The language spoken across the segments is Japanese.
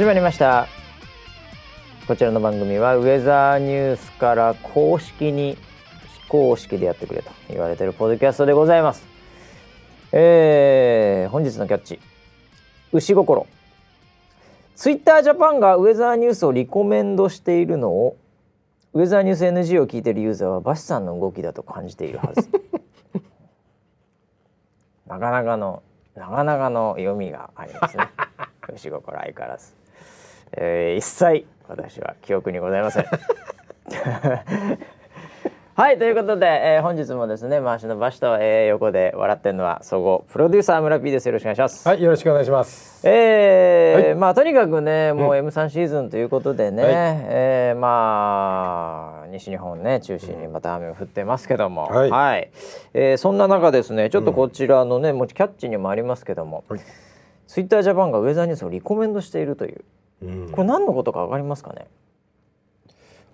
始まりました。こちらの番組はウェザーニュースから公式に非公式でやってくれと言われているポッドキャストでございます。えー、本日のキャッチ。牛心。ツイッタージャパンがウェザーニュースをリコメンドしているのをウェザーニュース NG を聞いているユーザーはバシさんの動きだと感じているはず。なかなかのなかなかの読みがありますね。牛心相変わらず、えー、一切私は記憶にございません。はいということで、えー、本日もですね回しのバシと、えー、横で笑ってるのは総合プロデューサー村 P です。よろしくお願いします。はいよろしくお願いします。えー、はい、まあとにかくねもう M3 シーズンということでね、うん、えー、まあ西日本ね中心にまた雨が降ってますけども、はい、はい、えー、そんな中ですねちょっとこちらのね、もうキャッチにもありますけども、はい、ツイッタージャパンがウェザーニュースをリコメンドしているという、うん、これ何のことかわかりますかね？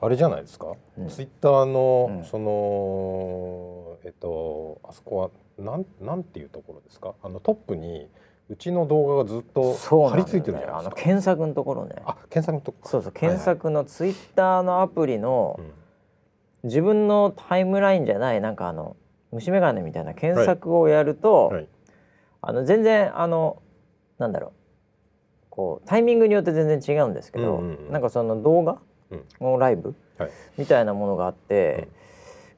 あれじゃないですか、うん、ツイッターの、うん、そのえっとあそこはなんなんていうところですか？あのトップにうちの動画がずっと貼り付いてるじゃないですか、ね、あの検索のところね。あ検索のとこそうそう検索のツイッターのアプリの、自分のタイムラインじゃないなんかあの虫眼鏡みたいな検索をやると、はい。はい、あの全然あのなんだろうこうタイミングによって全然違うんですけど、うんうんうん、なんかその動画のライブ、はい、みたいなものがあって、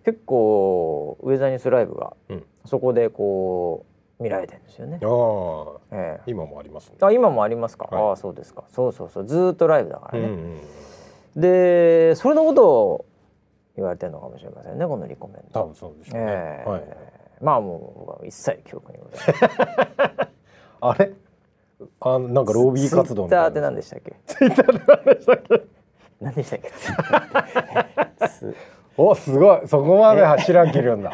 うん、結構ウェザーニュースライブが、うん、そこでこう見られてるんですよね。あええ、今もあります、ね、あ今もありますか？はい、ああそうですか。そうそうそうずっとライブだからね。うんうん、でそれのことを言われてるのかもしれませんねこのリコメント。多分そうでしょうね。えー、はい、まあもう一切記憶にございません。あれ？あなんかロービー活動みたいな。ツイッターって何でしたっけ？ツイッターって何でしたっけ？何でしたっけ？おすごい。そこまで柱切るんだ。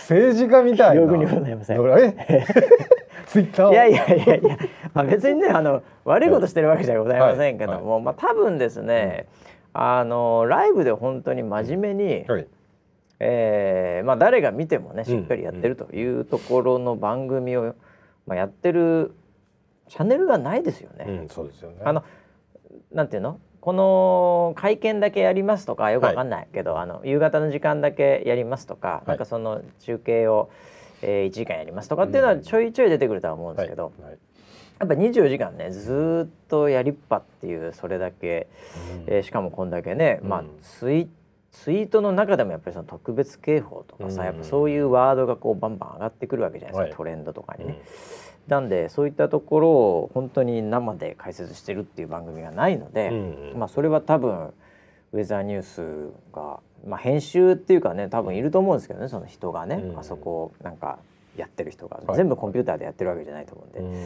政治家みたいな。記にございません。ツイッターいやいやいやいや、まあ、別にねあの悪いことしてるわけじゃございませんけども、まあ多分ですね、うん、あのライブで本当に真面目に、はい、えー、まあ誰が見てもねしっかりやってるというところの番組を、まあ、やってるチャンネルがないですよね。うん、そうですよね。あのなんていうの？この会見だけやりますとかよくわかんないけど、はい、あの夕方の時間だけやりますとか、はい、なんかその中継を、えー、1時間やりますとかっていうのはちょいちょい出てくるとは思うんですけど、はい、やっぱ24時間ねずっとやりっぱっていうそれだけ、うん、えー、しかもこんだけね、うん、まあツイツイートの中でもやっぱりその特別警報とかさ、うん、やっぱそういうワードがこうバンバン上がってくるわけじゃないですか、トレンドとかにね。なんでそういったところを本当に生で解説してるっていう番組がないので、うん、まあそれは多分ウェザーニュースが、まあ、編集っていうかね多分いると思うんですけどねその人がね、うん、あそこなんかやってる人が、全部コンピューターでやってるわけじゃないと思うんで、うん、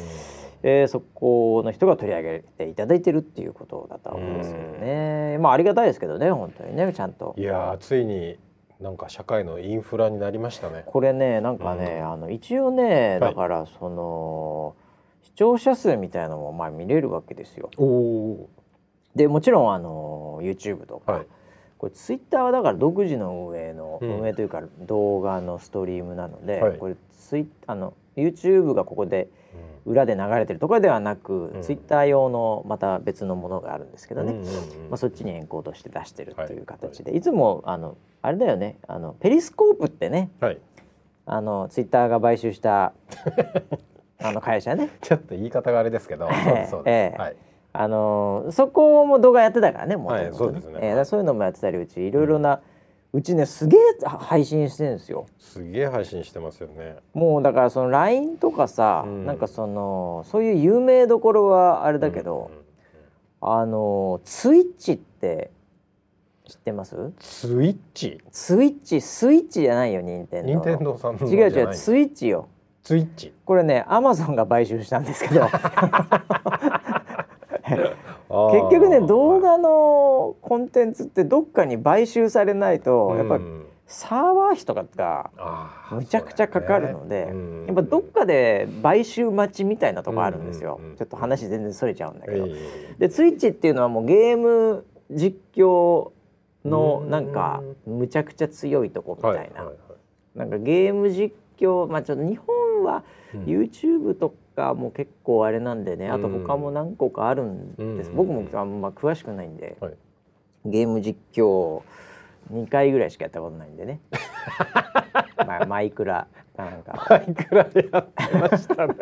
えー、そこの人が取り上げていただいてるっていうことだと思うんですけどね、まあありがたいですけどね本当にねちゃんと。いやついになんか社会のインフラになりましたね。これねなんかね、うん、あの一応ねだからその、はい、視聴者数みたいなのもまあ見れるわけですよ。でもちろんあの YouTube とか、はい、これツイッターはだから独自の運営の、うん、運営というか動画のストリームなので、はい、これツイあの YouTube がここで裏で流れてるとかではなく、うん、ツイッター用のまた別のものがあるんですけどね、まあ、そっちにエンコードして出してるという形で、はい、いつもあのあれだよね。あのペリスコープってね、はい、あのツイッターが買収した あの会社ね。ちょっと言い方があれですけど、そうです、はい。あのそこも動画やってたからねもともとね、そういうのもやってたりうちいろいろな、うちねすげえ配信してるんですよ。すげえ配信してますよね。もうだからその LINE とかさ、うん、なんかそのそういう有名どころはあれだけど、うんうん、あのツイッチって知ってます？ツイッチ？ツイッチ？スイッチじゃないよ任天堂任天堂さんの違う違うツイッチよ。ツイッチ。これねアマゾンが買収したんですけど 結局ね動画のコンテンツってどっかに買収されないと、やっぱサーバー費とかがむちゃくちゃかかるので、ね、やっぱどっかで買収待ちみたいなとこあるんですよ、ちょっと話全然それちゃうんだけど、でツイッチっていうのはもうゲーム実況のなんかむちゃくちゃ強いとこみたいな、なんかゲーム実況まあちょっと日本はうん。YouTube とかも結構あれなんでねあと他も何個かあるんです、うん。僕もあんま詳しくないんで、はい。ゲーム実況2回ぐらいしかやったことないんでね。まあマイクラ。かなんか。いくらでやってましたね。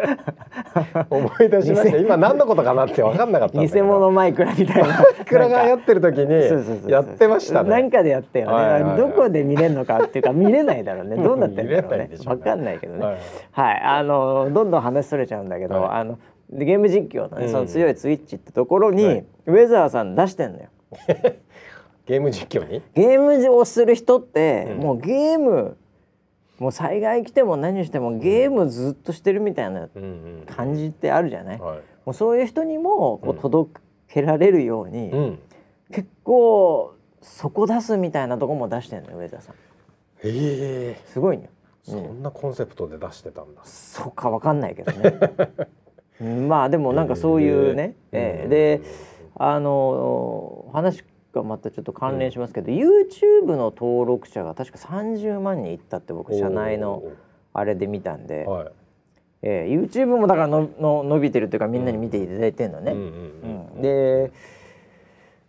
思い出しました。今何のことかなって分かんなかった偽ど。物マイクラみたいな。マイクラがやってる時にやってましたね。なんかでやったよね、はいはいはい。どこで見れるのかっていうか見れないだろうね。どうなってるんだろうね。ね。わかんないけどね。はいはい、あのどんどん話それちゃうんだけど、はい。あのでゲーム実況の,、ねうん。その強いスイッチってところに、はい。ウェザーさん出してんのよ。ゲーム実況に？ゲームをする人って、うん。もうゲームもう災害来ても何してもゲームずっとしてるみたいなうんうん感じってあるじゃない、もはうそういう人にもこうんう届けられるように、いうん。結構そこ出すみたいなとこも出してんのよウェザーさん。へえ。すごいのよ。そんなコンセプトで出してたんだ。そうかわかんないけどね。うんまあでもなんかそういうね、え。えであの話がまたちょっと関連しますけど、YouTube の登録者が確か30万人いったって僕社内のあれで見たんで、はい。ええ YouTube もだからのの伸びてるっていうかみんなに見ていただいてるのね。うんうんうんで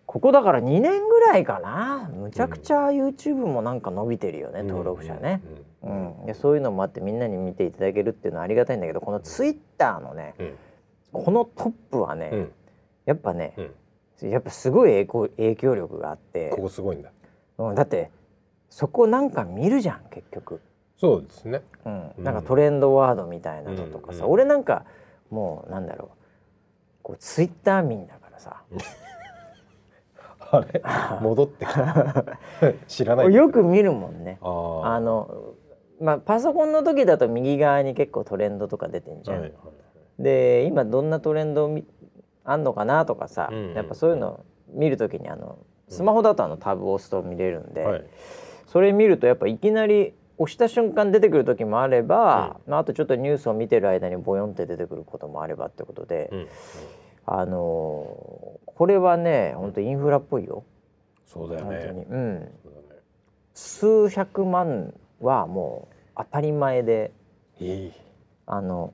ここだから2年ぐらいかな。むちゃくちゃ YouTube もなんか伸びてるよね、登録者ね。うん、でそういうのもあってみんなに見ていただけるっていうのはありがたいんだけどこのツイッターのねうん。このトップはね、うん。やっぱねう、んやっぱすごい影響影響力があって。ここすごいんだ。うん、だってそこなんか見るじゃん結局、そうですね。うん。うん。なんかトレンドワードみたいなのとかさ、うん俺なんかもうなんだろう。こうツイッター民だからさ。あれ？戻ってきた。知らない。よく見るもんね。あのまあパソコンの時だと右側に結構トレンドとか出てんじゃん。はいはいで今どんなトレンドみあんのかなとかさ、うん。うんやっぱそういうの見るときにあのスマホだとあのタブを押すと見れるんで、はい。それ見るとやっぱいきなり押した瞬間出てくる時もあれば、まあ、あとちょっとニュースを見てる間にボヨンって出てくることもあればってことで、あのーこれはね本当インフラっぽいよ、そうだよね。うん、ね。数百万はもう当たり前でいいあの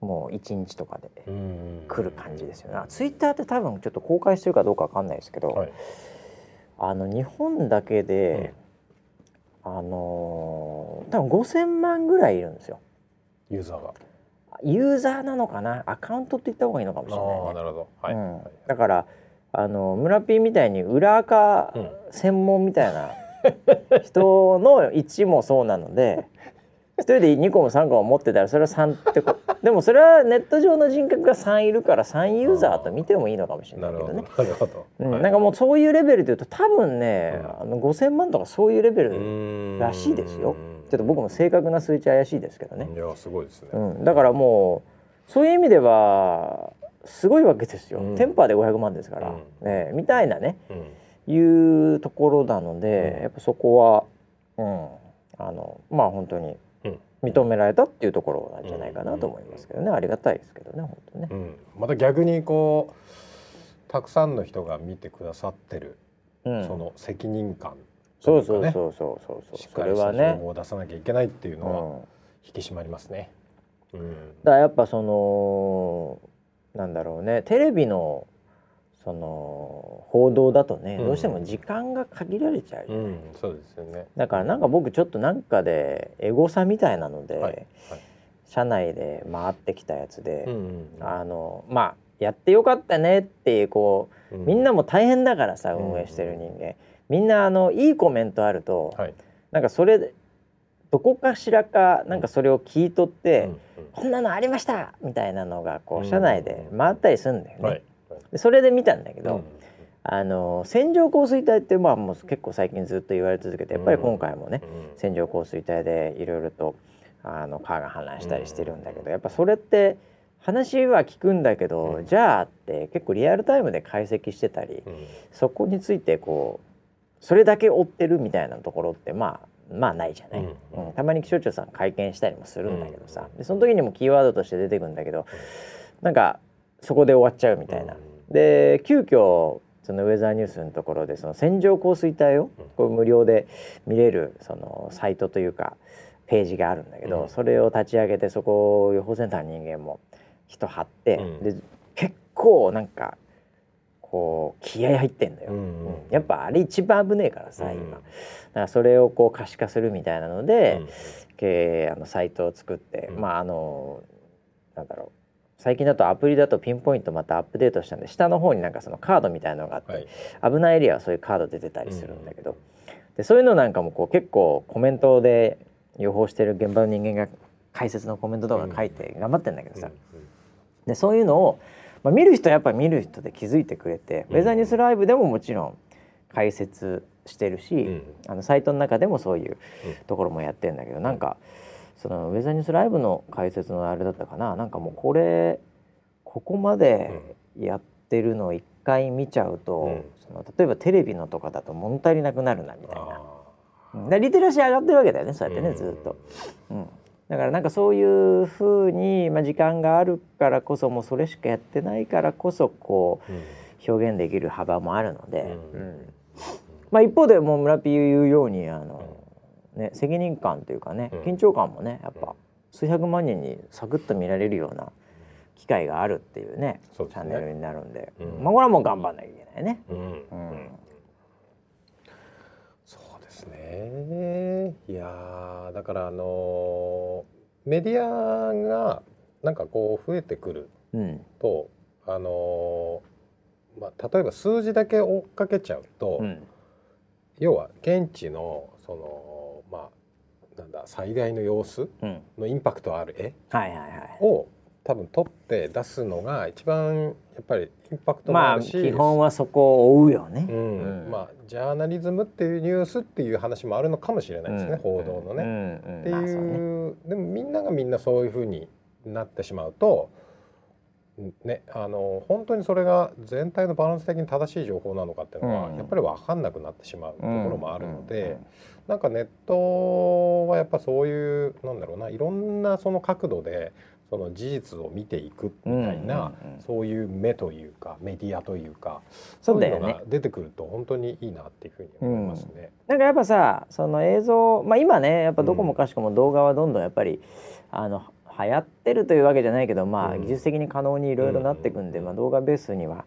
もう1日とかでうん。うん来る感じですよね。ツイッターって多分ちょっと公開してるかどうかわかんないですけど、はい。あの日本だけで、あのー多分5,000万ぐらいいるんですよ。ユーザーが。ユーザーなのかな？アカウントって言った方がいいのかもしれないね。なるほど。はい。うん。はい。だからあの村ピーみたいに裏垢うん。専門みたいな人の1もそうなので 一人で2個も3個も持ってたらそれは3ってこ でもそれはネット上の人格が3いるから3ユーザーと見てもいいのかもしれなないけどね。なるほどうんはい。なんかもうそういうレベルでいうと多分ね、うん。あの5,000万とかそういうレベルらしいですよ。ちょっと僕も正確な数値怪しいですけどね、いやすごいですね。うん、だからもうそういう意味ではすごいわけですよ、うん。テンパーで500万ですから、うん。ねみたいなね。うん。いうところなので、うん。やっぱそこは、うん、あのまあ本当にうん認められたっていうところなんじゃないかなと思いますけどね、ありがたいですけどね本当ね。う。ん。また逆にこうたくさんの人が見てくださってるうん、その責任感そうそうねそうそうそうそうそしっかりしたれはね。情。報を出さなきゃいけないっていううん。のは引き締まりますね。うん。だからやっぱそのなんだろうね。テレビのその報道だとね、うん。どうしても時間が限られちゃううん、そうですよね。だからなんか僕ちょっとなんかでエゴサみたいなので、はいはい。社内で回ってきたやつで、うんうんあのまあやってよかったねっていうこうみんなも大変だからさ、うん運営してる人間。みんなあのいいコメントあると、はい。なんかそれでどこかしらかなんかそれを聞い取って、うんこんなのありましたみたいなのがこうんう社内で回ったりするんだよね。それで見たんだけど、うん。あの線状降水帯ってまあもう結構最近ずっと言われ続けてやっぱり今回もね、うん。線状降水帯でいろいろとあの川が氾濫したりしてるんだけど、やっぱそれって話は聞くんだけど、うん。じゃあって結構リアルタイムで解析してたり、うん。そこについてこうそれだけ追ってるみたいなところってまあまあないじゃない、うん。うん。たまに気象庁さん会見したりもするんだけどさ、でその時にもキーワードとして出てくるんだけど、なんかそこで終わっちゃうみたいな。うんで急遽そのウェザーニュースのところでその線状降水帯をこう無料で見れるそのサイトというかページがあるんだけど、うん。それを立ち上げてそこを予報センターの人間も人張って、うん。で結構なんかこう気合入ってんだよ、うんうんやっぱあれ一番危ねえからさ、うん。今。だからそれをこう可視化するみたいなので、うん。けあのサイトを作って、うん。まああのなんだろう最近だとアプリだとピンポイントまたアップデートしたんで下の方になんかそのカードみたいなのがあって、はい。危ないエリアはそういうカード出てたりするんだけど、でそういうのなんかもこう結構コメントで予報してる現場の人間が解説のコメントとか書いて頑張ってんだけどさ、でそういうのを、まあ、見る人はやっぱ見る人で気づいてくれて、うん。ウェザーニュースライブでももちろん解説してるし、うん。あのサイトの中でもそういううん。ところもやってんだけど、なんかそのウェザーニュースライブの解説のあれだったかな。なんかもうこれここまでやってるのを一回見ちゃうと、うん。その例えばテレビのとかだと物足りなくなるなみたいな。あうん。でリテラシー上がってるわけだよねそうやってね、うん。ずっと、うん、だからなんかそういうふうに、まあ、時間があるからこそもうそれしかやってないからこそこーう表現できる幅もあるので、うん。うん。まあ、一方でもう村ピー言うようにあの、ね、責任感というかねうん。緊張感もねやっぱ数百万人にサクッと見られるような機会があるっていうねね。チャンネルになるんで、うん。まあこれはもう頑張んなきゃいけないね。そうですね。いやーだからあのーメディアがなんかこう増えてくるうん。とあのーまあ、例えば数字だけ追っかけちゃうと、うん。要は現地のそのまあなんだ災害の様子うん。のインパクトある絵。を多分撮って出すのが一番やっぱりインパクトもまああるし、基本はそこを追うよね。うん。うん。まあジャーナリズムっていうニュースっていう話もあるのかもしれないですね、うん。報道のね。ってまあそうね。いうでもみんながみんなそういうふうになってしまうと、ね、あの本当にそれが全体のバランス的に正しい情報なのかっていうのは、うん。やっぱり分かんなくなってしまうところもあるので、うん。うん。なんかネットはやっぱそういうなんだろうないろんなその角度でその事実を見ていくみたいな、そういう目というかメディアというかそういのが出てくると本当にいいなっていうふうに思いますね。なんかやっぱさその映像まあ今ねやっぱどこもかしこも動画はどんどんやっぱり、あの流行ってるというわけじゃないけどまあ、うん。技術的に可能にいろいろなっていくんで、うん。まあ、動画ベースには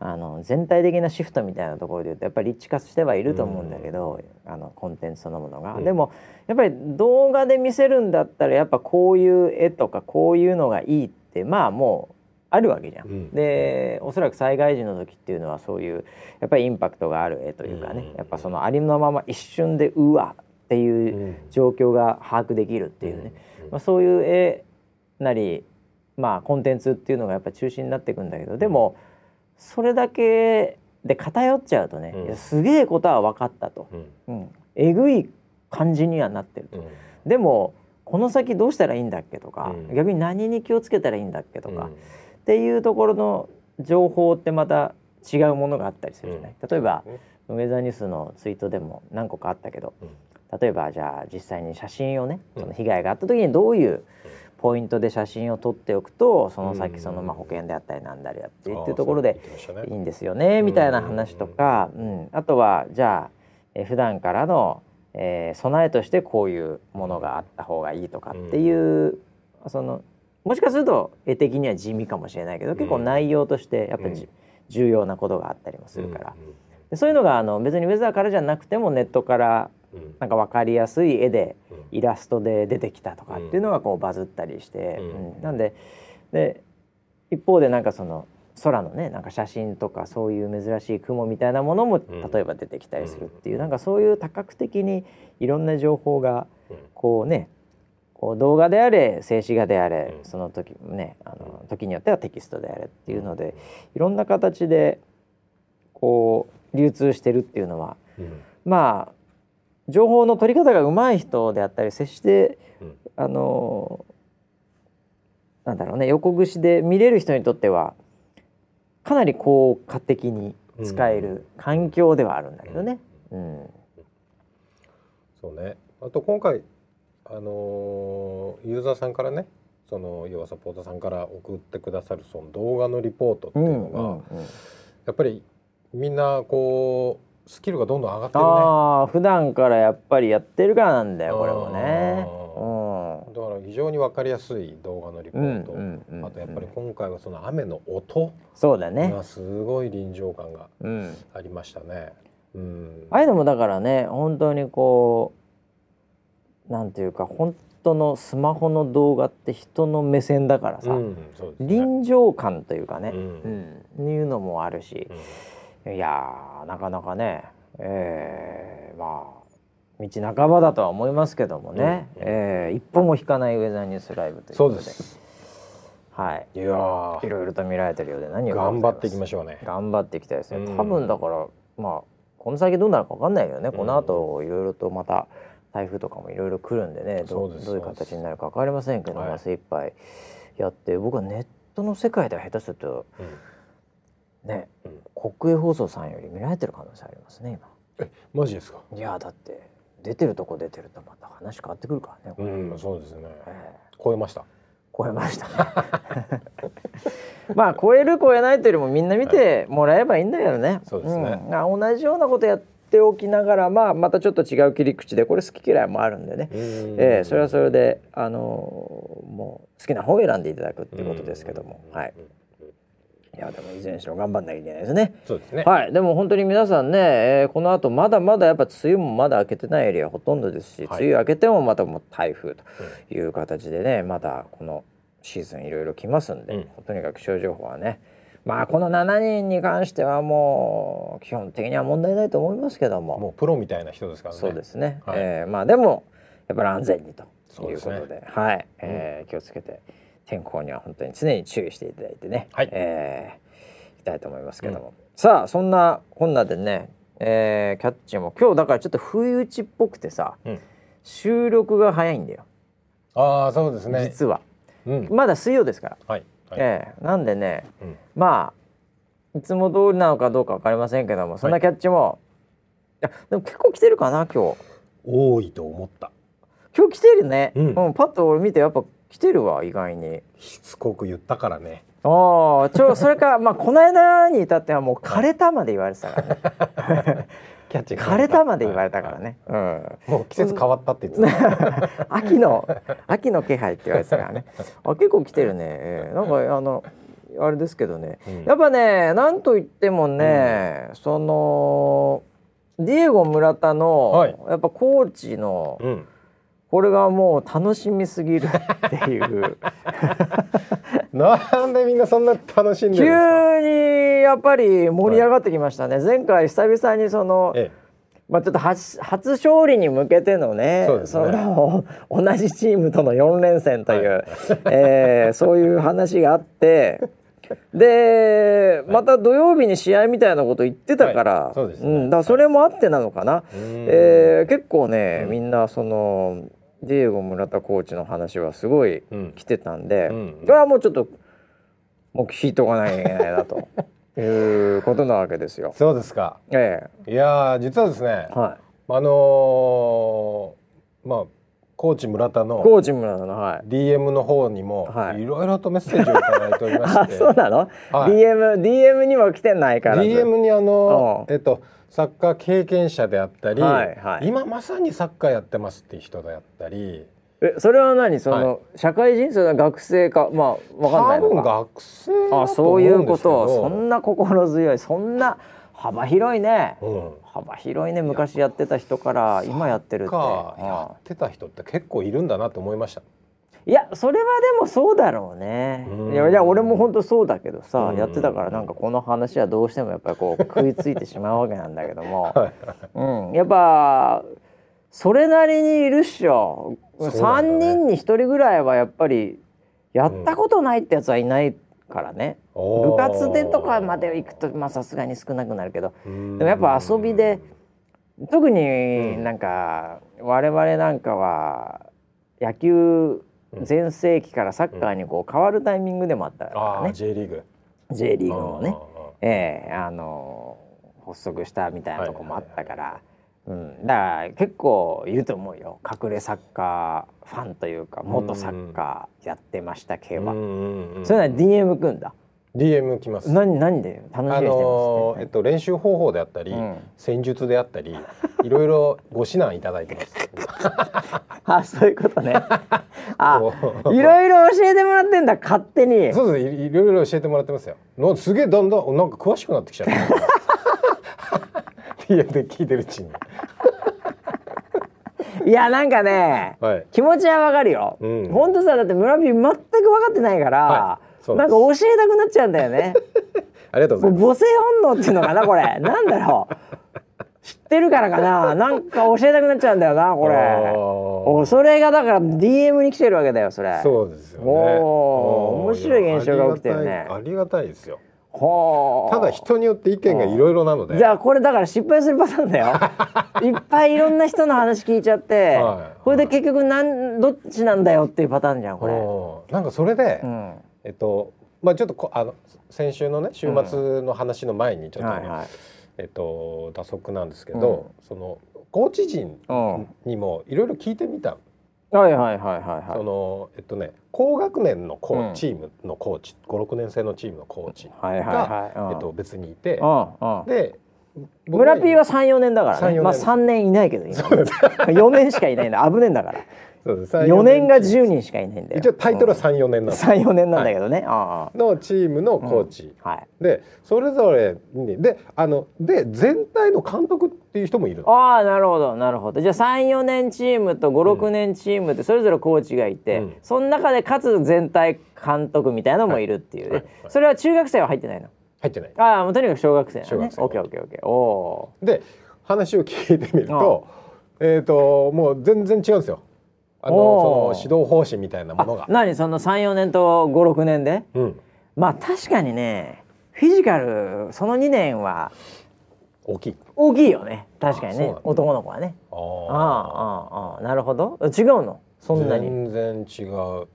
あの全体的なシフトみたいなところで言うとやっぱりリッチ化してはいると思うんだけど、あのコンテンツそのものが、うん。でもやっぱり動画で見せるんだったらやっぱこういう絵とかこういうのがいいってまあもうあるわけじゃん。うん。でおそらく災害時の時っていうのはそういうやっぱりインパクトがある絵というかね、うん。やっぱそのありのまま一瞬でうわっていううん。状況が把握できるっていうね、まあ、そういう絵なりまあコンテンツっていうのがやっぱ中心になっていくんだけどでもそれだけで偏っちゃうとね、うん。すげえことは分かったと、うん。うん、えぐい感じにはなってると、うん。でもこの先どうしたらいいんだっけとか、うん。逆に何に気をつけたらいいんだっけとか、うん。っていうところの情報ってまた違うものがあったりするじゃない、例えばウェザーニュースのツイートでも何個かあったけどうん。例えばじゃあ実際に写真をねうん。その被害があった時にどういうポイントで写真を撮っておくとそのうん先そのまあ保険であったりなんだりやってっていうところでいいんですよねみたいな話とか、うん、あとはじゃあ、えー普段からの、えー備えとしてこういうものがあった方がいいとかっていう、そのもしかすると絵的には地味かもしれないけど結構内容としてやっぱり重要なことがあったりもするから、うんでそういうのがあの別にウェザーからじゃなくてもネットからうんなんか分かりやすい絵でうん。イラストで出てきたとかっていうのがこうバズったりして、うん。うん。なんでで一方でなんかその空のねなんか写真とかそういう珍しい雲みたいなものもん。例えば出てきたりするっていう、うんなんかそういう多角的にいろんな情報がうん。こうねこう動画であれ静止画であれ、うん。その時ねあの時によってはテキストであれっていうのでいろんな形でこう流通してるっていうのはうん。まあ情報の取り方が上手い人であったり接してうん。あのなんだろうね横串で見れる人にとってはかなり効果的に使える環境ではあるんだけどね。うん。そうね。あと今回あのーユーザーさんからねその要はサポーターさんから送ってくださるその動画のリポートっていうのが、うんうん。やっぱりみんなこうスキルがどんどん上がってるね。ああ普段からやっぱりやってるからなんだよこれもね。あうん。だから非常にわかりやすい動画のリポート、あとやっぱり今回はその雨の音そうだね。がすごい臨場感がうん。ありましたね。うん、ああいうのもだからね本当にこうなんていうか本当のスマホの動画って人の目線だからさ、ね。臨場感というかね、ううん。んいうのもあるし。う、んいやーなかなかね、えー、まあ道半ばだとは思いますけどもね、うんえー一歩も引かないウェザーニュースライブということで。そうです。はい。いやー。いろいろと見られてるようで何より頑張っていきまししょうね。頑張っていきたいですね、うん。多分だからまあこの先どうなるかわかんないけどね、この後いろいろとまた台風とかもいろいろ来るんでね。どそういう形になるか分かりませんけど、はい。まあ、精一杯やって僕はネットの世界では下手するとうんね、うん。国営放送さんより見られてる可能性ありますねえ、マジですか？今いやだって出てるとこ出てるとまた話変わってくるからね、うん、そうですね。ええ。超えました？超えました。ね まあ超える超えないというよりもみんな見てもらえばいいんだけどね、そうですね。ん。あ同じようなことやっておきながらまあまたちょっと違う切り口でこれ好き嫌いもあるんでね、ええそれはそれであのもう好きな方を選んでいただくっていうことですけども、はい。いやでもいずれにしろ頑張んなきゃいけないですね。そうですね。はい、でも本当に皆さんね、えーこの後まだまだやっぱ梅雨もまだ明けてないエリアほとんどですし、はい。梅雨明けてもまたもう台風という形でねまだこのシーズンいろいろ来ますんで、うん。とにかく気象情報はね。まあこの7人に関してはもう基本的には問題ないと思いますけども。もうプロみたいな人ですからね。そうですね、はい。えーまあでもやっぱり安全にということで。はい、えー気をつけて天候には本当に常に注意していただいてね、はいえーいきたいと思いますけども、さあそんなこんなでね、えーキャッチも今日だからちょっと不意打ちっぽくてさうん。収録が早いんだよ、ああ、そうですね。実はうん。まだ水曜ですから、はい。はい。えーなんでねうん。まあいつも通りなのかどうかわかりませんけどもそんなキャッチも、い、やでも結構来てるかな今日多いと思った。今日来てるね、うんパッと俺見てやっぱ来てるわ意外に。しつこく言ったからね。ああちょそれかまあこの間に至ってはもう枯れたまで言われてたからね。キャッチ枯れたまで言われたからね、うんもう季節変わったって言ってた。秋の秋の気配って言われてたからね。あ結構来てるね、えーなんかあのあれですけどね、うん。やっぱねなんといってもね、そのディエゴ村田の、はい。やっぱコーチの、うん。これがもう楽しみすぎるっていう。なんでみんなそんな楽しんでるんですか？急にやっぱり盛り上がってきましたね、前回久々にその、えまあ、ちょっと初初勝利に向けてのねね。の 同じチームとの4連戦という、はい。えーそういう話があって。でまた土曜日に試合みたいなこと言ってたから、はい。そうですね。ん、だそれもあってなのかな、え。うん。えー結構ね、うんみんなそのディエゴ村田コーチの話はすごいうん。来てたんで、うんこれはもうちょっともう聞いとかなきゃいけないなと。いうことなわけですよ。そうですか。えいやー実はですねえ、はあのーまあコーチ村田い、のコーチ村田のはい。DM の方にもはい。いろいろとメッセージをいただいておりまあして、そうなの、はい。DM DM にも来てないからず。DM にあのうん。えっとサッカー経験者であったり、はいはい。今まさにサッカーやってますっていう人であったり、えそれは何？その、社会人生の学生か？まあわかんないのか。学生あそう思いううんことそんな心強いそんな幅広いね、うん、幅広いね昔やってた人から今やってるって。かやあってた人って結構いるんだなと思いました。いやそれはでもそうだろうね。うん。いやいや俺も本当そうだけどさうん。やってたからなんかこの話はどうしてもやっぱりこう 食いついてしまうわけなんだけども、はいうん、やっぱそれなりにいるっしょ、ね。3人に1人ぐらいはやっぱりやったことないってやつはいないからね、おー部活でとかまで行くとまあさすがに少なくなるけど。うん。でもやっぱ遊びで特になんか我々なんかは野球全盛期からサッカーにこう変わるタイミングでもあったからああね、J リーグ。J リーグもね。あええあの発足したみたいなとこもあったから、うん、だから結構いると思うよ。隠れサッカーファンというか元サッカーやってました系は、ーうんうんうん。そういうのは DM 組んだ DM 来ます。何何で楽しみにあしてます、のーえっと練習方法であったり、うん。戦術であったり いろいろご指南いただいてます。あそういうことね。あ いろいろ教えてもらってんだ勝手に。そうです。いいろいろ教えてもらってますよ。のすげえだんだんなんか詳しくなってきちゃった。DM で聞いてるうちに。いやなんかね、はい。気持ちはわかるよ、うん。ほんとさだって村人全く分かってないから、はなんか教えたくなっちゃうんだよね。ありがとうございます。母性本能っていうのかなこれ。なんだろう。知ってるからかな。なんか教えたくなっちゃうんだよなこれ。それがだから DM に来てるわけだよそれ。そうですよね。お面白い現象が起きてるね。ありがたいですよ。ただ人によって意見がいろいろなので。じゃあこれだから失敗するパターンだよ。いっぱいいろんな人の話聞いちゃって、はい。これで結局なんどっちなんだよっていうパターンじゃんこれ、うんなんかそれで、うん、えっとまあちょっとこあの先週のね週末の話の前にちょっと、はいはい。えっと打足なんですけど、そのコーチ陣うん。にもいろいろ聞いてみた、はいはいはいはいはい。そのえっとね高学年のコー、うんチームのコーチ56年生のチームのコーチが、はいはいはい。うん。えっと、別にいて、で僕村 P は三四年だから3 4ね。年まあ三年いないけど今。四年しかいないんだ。危ねえんだから。そうです3四年がチー十人しかいないんだよ。ム一応タイトルは34年なんです、三四年なんだけどね。あのチームのコーチ、あはい。でそれぞれに。であので全体の監督っていう人もいるの。ああなるほどなるほど。じゃあ三四年チームと五六年チームってそれぞれコーチがいて、うん。その中でかつ全体監督みたいなのもいるっていうね。それは中学生は入ってないの？入ってない。ああもうとにかく小学生なのね。小学生オッケーオッケーオッケー。おおで話を聞いてみるとえっ、ともう全然違うんですよあのその指導方針みたいなものー。が。あ、何その三四年と五六年で？うん、まあ確かにねフィジカルその2年は大きい。大きいよね。確かにね。男の子はね。ああああなるほど。違うの？そんなに。全然違う。も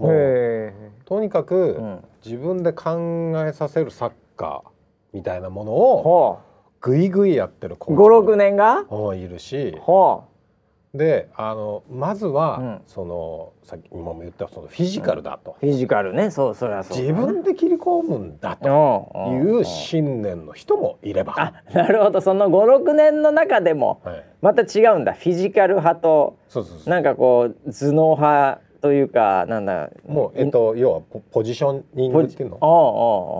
うへとにかく、うん。自分で考えさせるサッカーみたいなものをほグイグイやってるうコーチ56年が？もいるし。ほであのまずは、うん。そのさっき今も言ったそのフィジカルだと、うフィジカルね。そうそれはそうだ自分で切り込むんだと。いう信念の人もいれば、あなるほど。その56年の中でもはい、また違うんだ。フィジカル派とそうそうそう。なんかこう頭脳派というかなんだ。もうえっと要はポポジショニングっていうの？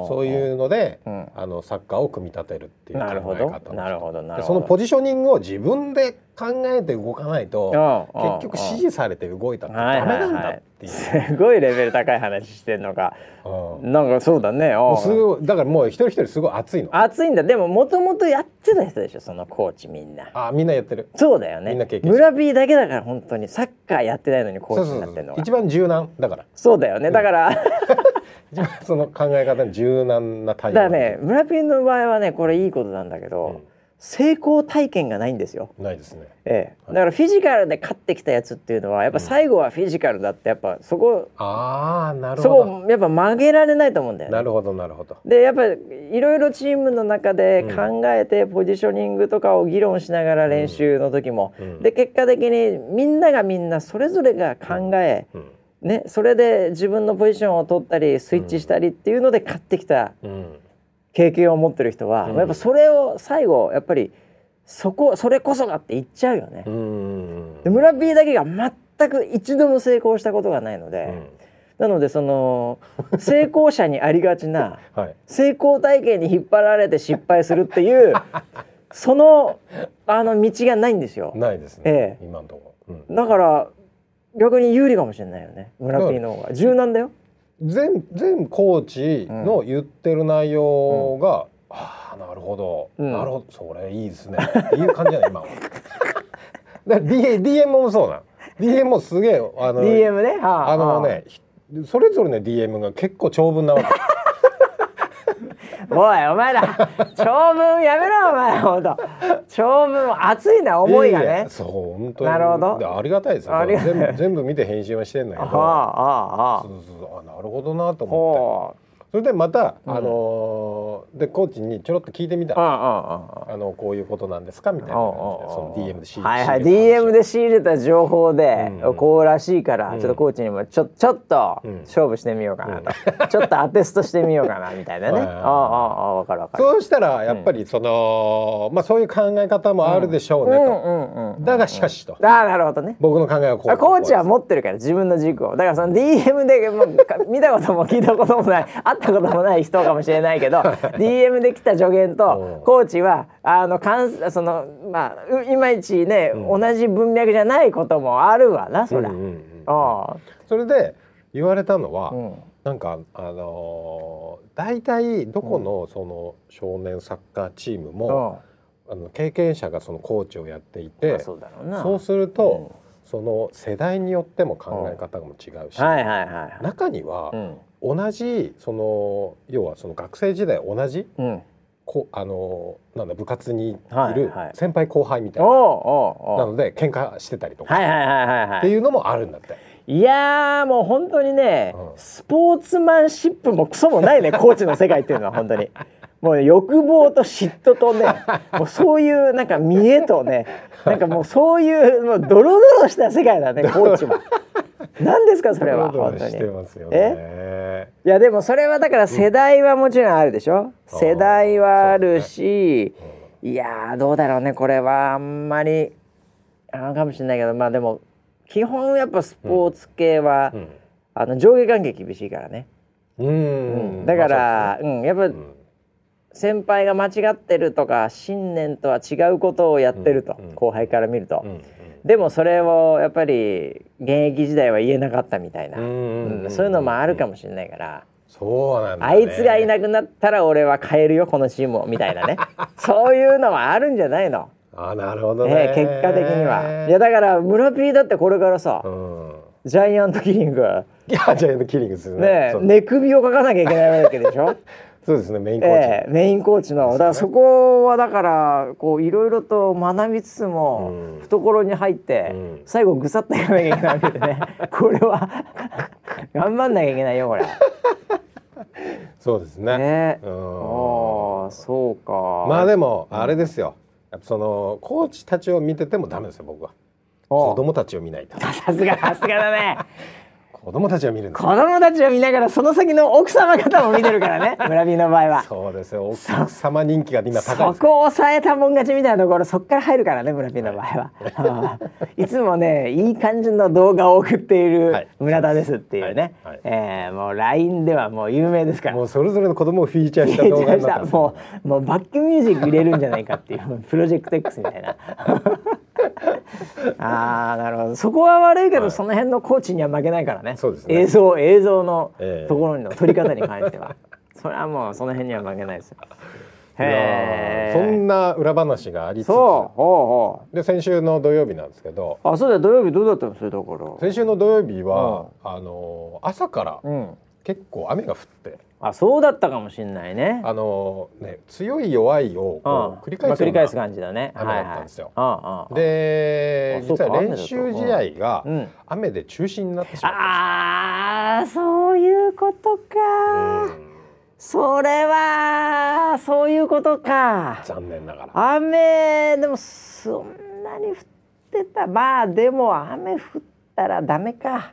そういうので、うん。あのサッカーを組み立てるっていう考えなるほど。方なるほどなるでほど。そのポジショニングを自分で考えて動かないとうんうん結局指示されて動いたってはいダメなんはいはいだっていう。すごいレベル高い話してんのかうん。なんかそうだね。もうすごいだからもう一人一人すごい熱いの。熱いんだ。でももともとやってた人でしょそのコーチみんな。あみんなやってる。そうだよね。みんな経験者村 B だけだから本当に。サッカーやってないのにコーチになってんのがう一番柔軟だから。そうだよね。だから。一番その考え方に柔軟な対応だね。村 P の場合はねこれいいことなんだけど、うん成功体験がないんですよ。ないですね。ええ、だからフィジカルで勝ってきたやつっていうのはやっぱ最後はフィジカルだってやっぱそこ、ああなるそほど。こやっぱ曲げられないと思うんだよね。なるほどなるほど。でやっぱりいろいろチームの中で考えてポジショニングとかを議論しながら練習の時も、うんで結果的にみんながみんなそれぞれが考え、うんね、それで自分のポジションを取ったりスイッチしたりっていうので勝ってきたうん経験を持ってる人は、うんやっぱそれを最後やっぱりそこそれこそがって言っちゃうよね。うんで村 B だけが全く一度も成功したことがないので、うんなのでその成功者にありがちな はい。成功体験に引っ張られて失敗するっていうそのあの道がないんですよ。ないですね。え今のところ。うんだから逆に有利かもしれないよね村 P の方が柔軟だよ。全全コーチの言ってる内容が、ああなるほど、うん。なるほど。それいいですね。っていう感じじゃない今は。だ D DM もそうなの DM もすげえあの DM ね。はあのねひそれぞれの DM が結構長文なわけ。おいお前ら 長文やめろお前ほんと長文熱いな思いがね。そう本当に。なるほど。でありがたいです全部全部見て返信はしてんだけど。はあはあはそうそうあなるほどなとあ。思って。ほそれでまた、うん。あのーでコーチにちょろっと聞いてみた。あのこういうことなんですか？みたいな感じでその DM で仕入れはいはい。DM で仕入れた情報で、うん。こうらしいから、うん。ちょっとコーチにもちょちょっとうん。勝負してみようかなと、ちょっとアテストしてみようかなみたいなね、ああああああ分かる分かる。そうしたらやっぱりその、まあそういう考え方もあるでしょうねと、うんうんうんだがしかしと、ああなるほどね。僕の考えはこうあコーチは持ってるから自分の軸を。だからその DM でもうか見たことも聞いたこともない。会ったこともない人かもしれないけど DM で来た助言とう。んコーチはあのかんそのまあういまいちね、同じ文脈じゃないこともあるわなそりゃ。うんうんうん。あそれで言われたのは、あうん。なんかあのー大体どこのその少年サッカーチームも、あの経験者がそのコーチをやっていまてあそうそうすると、その世代によっても考え方も違うし、はいはいはいはい。中にはうん同じその要はその学生時代同じうん。こあのなんだ部活にいるはいはい。先輩後輩みたいな、おうおうなので喧嘩してたりとか、はいはいはいはいはい。っていうのもあるんだって。いやーもう本当にね、うん。スポーツマンシップもクソもないねコーチの世界っていうのは本当にもう、ね、欲望と嫉妬とね もうそういうなんか見栄とねなんかもうそういうもうドロドロした世界だねコーチも。何ですかそれは本当に。してますよね。いやでもそれはだから世代はもちろんあるでしょ、うん。世代はあるし、いやーどうだろうねこれは。あんまりあのかもしれないけどまあでも基本やっぱスポーツ系は、うん。あの上下関係厳しいからね、うん。うん。だから、うん、やっぱ先輩が間違ってるとか信念とは違うことをやってると、うんうん。後輩から見ると、うんうん。でもそれをやっぱり現役時代は言えなかったみたいな、うんそういうのもあるかもしれないから。そうなんだ、ね。あいつがいなくなったら俺は変えるよこのチームをみたいなね。そういうのはあるんじゃないの、あなるほどね。ね、結果的には。いやだから村 P だってこれからさ、うん。ジャイアントキリング。いやジャイアントキリングですよね。ね寝首をかかなきゃいけないわけでしょ そうですねメインコーチ。ええメインコーチのだからそこはだからこういろいろと学びつつもうん懐に入ってうん最後ぐさっといかなきゃいけないわけでね これは頑張んなきゃいけないよこれ。そうですね。ねうんああそうか。まあでもあれですよ。やっぱそのコーチたちを見ててもダメですよ僕は。お子供たちを見ないと。さすがさすがだね。子供たちを見るんです子供たちを見ながらその先の奥様方も見てるからね 村 B の場合は。そうですよ。奥様人気が今高いそ。こを抑えたもん勝ちみたいなところそっから入るからね村 P の場合は。いつもねいい感じの動画を送っているはい村田ですっていうね、はいはいえーもう LINE ではもう有名ですから。もうそれぞれの子供をフィーチャーした動画になってます。もうもうバックミュージック入れるんじゃないかっていうプロジェクト X みたいな あーなるほど。そこは悪いけど、はい。その辺のコーチには負けないからね。そうですね。映像映像のええ。ところの撮り方に関しては、それはもうその辺には負けないですよ。そんな裏話がありつつ。そうで先週の土曜日なんですけど。うあそうだ土曜日どうだったの？それだから。先週の土曜日は、あの朝からうん。結構雨が降って、あそうだったかもしれないね。あのね強い弱いを繰り返すまあ繰り返すよ感じだね。雨だったんですよ。で実は練習試合がうん。雨で中止になってしまっああそういうことか、それはそういうことか。残念ながら。雨でもそんなに降ってた。まあでも雨降ったらダメか。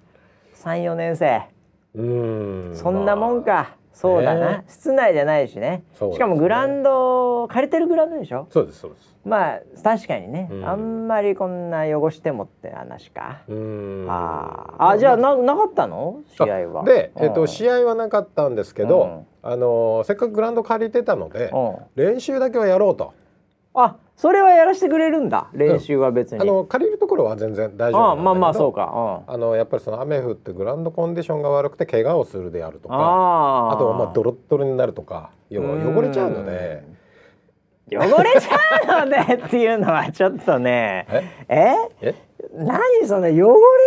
34年生。うん。そんなもんか、まあそうだな、ね。室内じゃないしね。ね。しかもグラウンド借りてるグラウンドでしょ？そうですそうです。まあ確かにね、うん。あんまりこんな汚してもって話か、うん。あー。あじゃあななかったの？試合は。で、えっと、合試合はなかったんですけど、あのせっかくグラウンド借りてたので、練習だけはやろうと。あそれはやらせてくれるんだ練習は別に、あの借りるところは全然大丈夫なんだけど。あまあまあそうか、うん、あのやっぱりその雨降ってグラウンドコンディションが悪くて怪我をするであるとかあとはまあドロッドロになるとか要は汚れちゃうので。汚れちゃうのでっていうのはちょっとね。え？え？え？何その汚れちゃ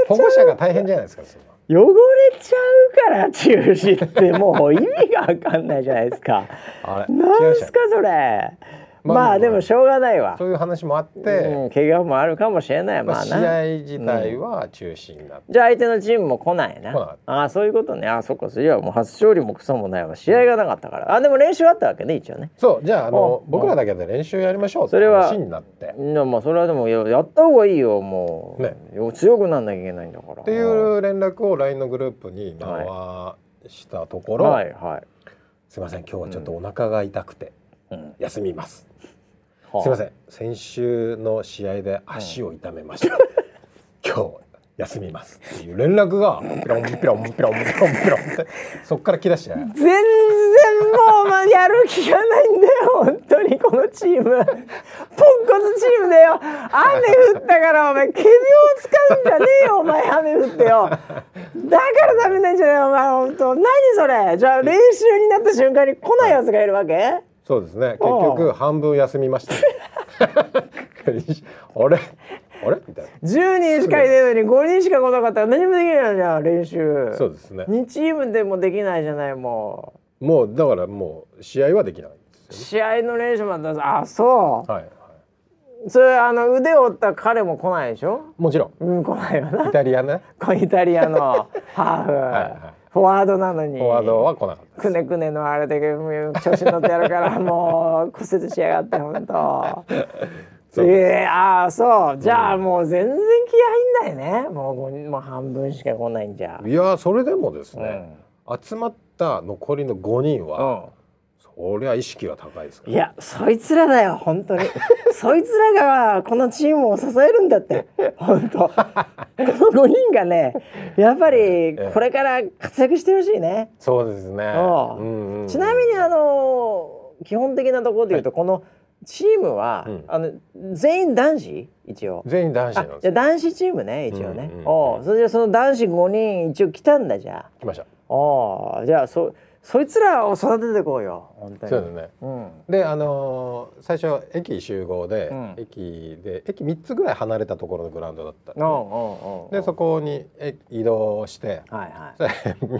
保護者が大変じゃないですか汚れちゃうから中止ってもう意味がわかんないじゃないですか。あれ？なん違いましたすかそれまあでもしょうがないわ。そういう話もあって、うん、怪我もあるかもしれない。まあ、試合自体は中止になって、じゃあ相手のチームも来ないな。あ。あそういうことね。ああそっかそれはもう初勝利もクソもないわ。試合がなかったから。あでも練習あったわけね一応ね。そうじゃああのお僕らだけで練習やりましょうってそれは話になって。いやまあそれはでもややった方がいいよ。もう、ね。よ強くなんなきゃいけないんだから。っていう連絡を LINE のグループに回したところ、はいはい、すいません今日はちょっとお腹が痛くて。うん、休みます、はあ。すいません。先週の試合で足を痛めました、今日休みます。っていう連絡がピロンピロンピロンピロンピロンって。そっから来だして全然もう、まあ、やる気がないんだよ。本当にこのチーム。ポンコツチームだよ。雨降ったからお前仮病を使うんじゃねえよ。お前雨降ってよ。だからダメなんじゃないお前本当。何それ。じゃあ練習になった瞬間に来ないやつがいるわけ？そうですね。結局半分休みました。あれ？あれ？みたいな。10人しかいないのに5人しか来なかったら何もできないじゃん練習。そうですね。2チームでもできないじゃないももうだからもう試合はできないんうです試合の練習まであそよねはい、はうそれあの腕を折った彼も来ないでしょ？い、もちろん。うん来ないよな。イタリアね。こイタリアのハーフ。はいフォワードなのに。フォワードは来なかったくねくねのあれでもう調子に乗ってやるからもう骨折しやがって本当。ええああそう。じゃあもう全然気合いんだよね。もう五人もう半分しか来ないんじゃ。いやそれでもですね、集まった残りの5人は、そりゃ意識が高いですから。いやそいつらだよ。本当に。そいつらがこのチームを支えるんだって。本当。この5人がねやっぱりこれから活躍してほしいね、そうですね。ちなみにあの基本的なところで言うと、このチームは、うん。あの全員男子？一応。全員男子あなんですじゃあ男子チームね一応ね、うんうんおうそれでその男子5人一応来たんだじゃ来ました。あおうじゃあそそいつらを育ててこうよ。本当に。そうですね。うん。であのー最初駅集合で、うん。駅で駅3つぐらい離れたところのグラウンドだった。んでそこにえ移動してはいはそれ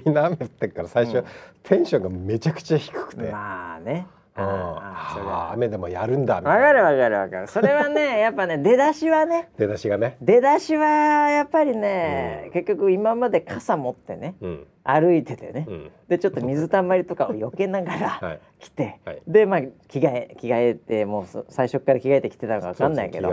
みんな雨降ってっから最初、うん。テンションがめちゃくちゃ低くて、いまあね。うん。ああそれあーは雨でもやるんだみたわいな。かるわかるわかる。それはね やっぱね出だしはね。出だしがね、出だしはやっぱりね、結局今まで傘持ってね。うん歩いててね、うん。でちょっと水たまりとかを避けながら はい。来て、はい。でまあ着替え着替えてもうそ最初から着替えてきてたのかわかんないけど。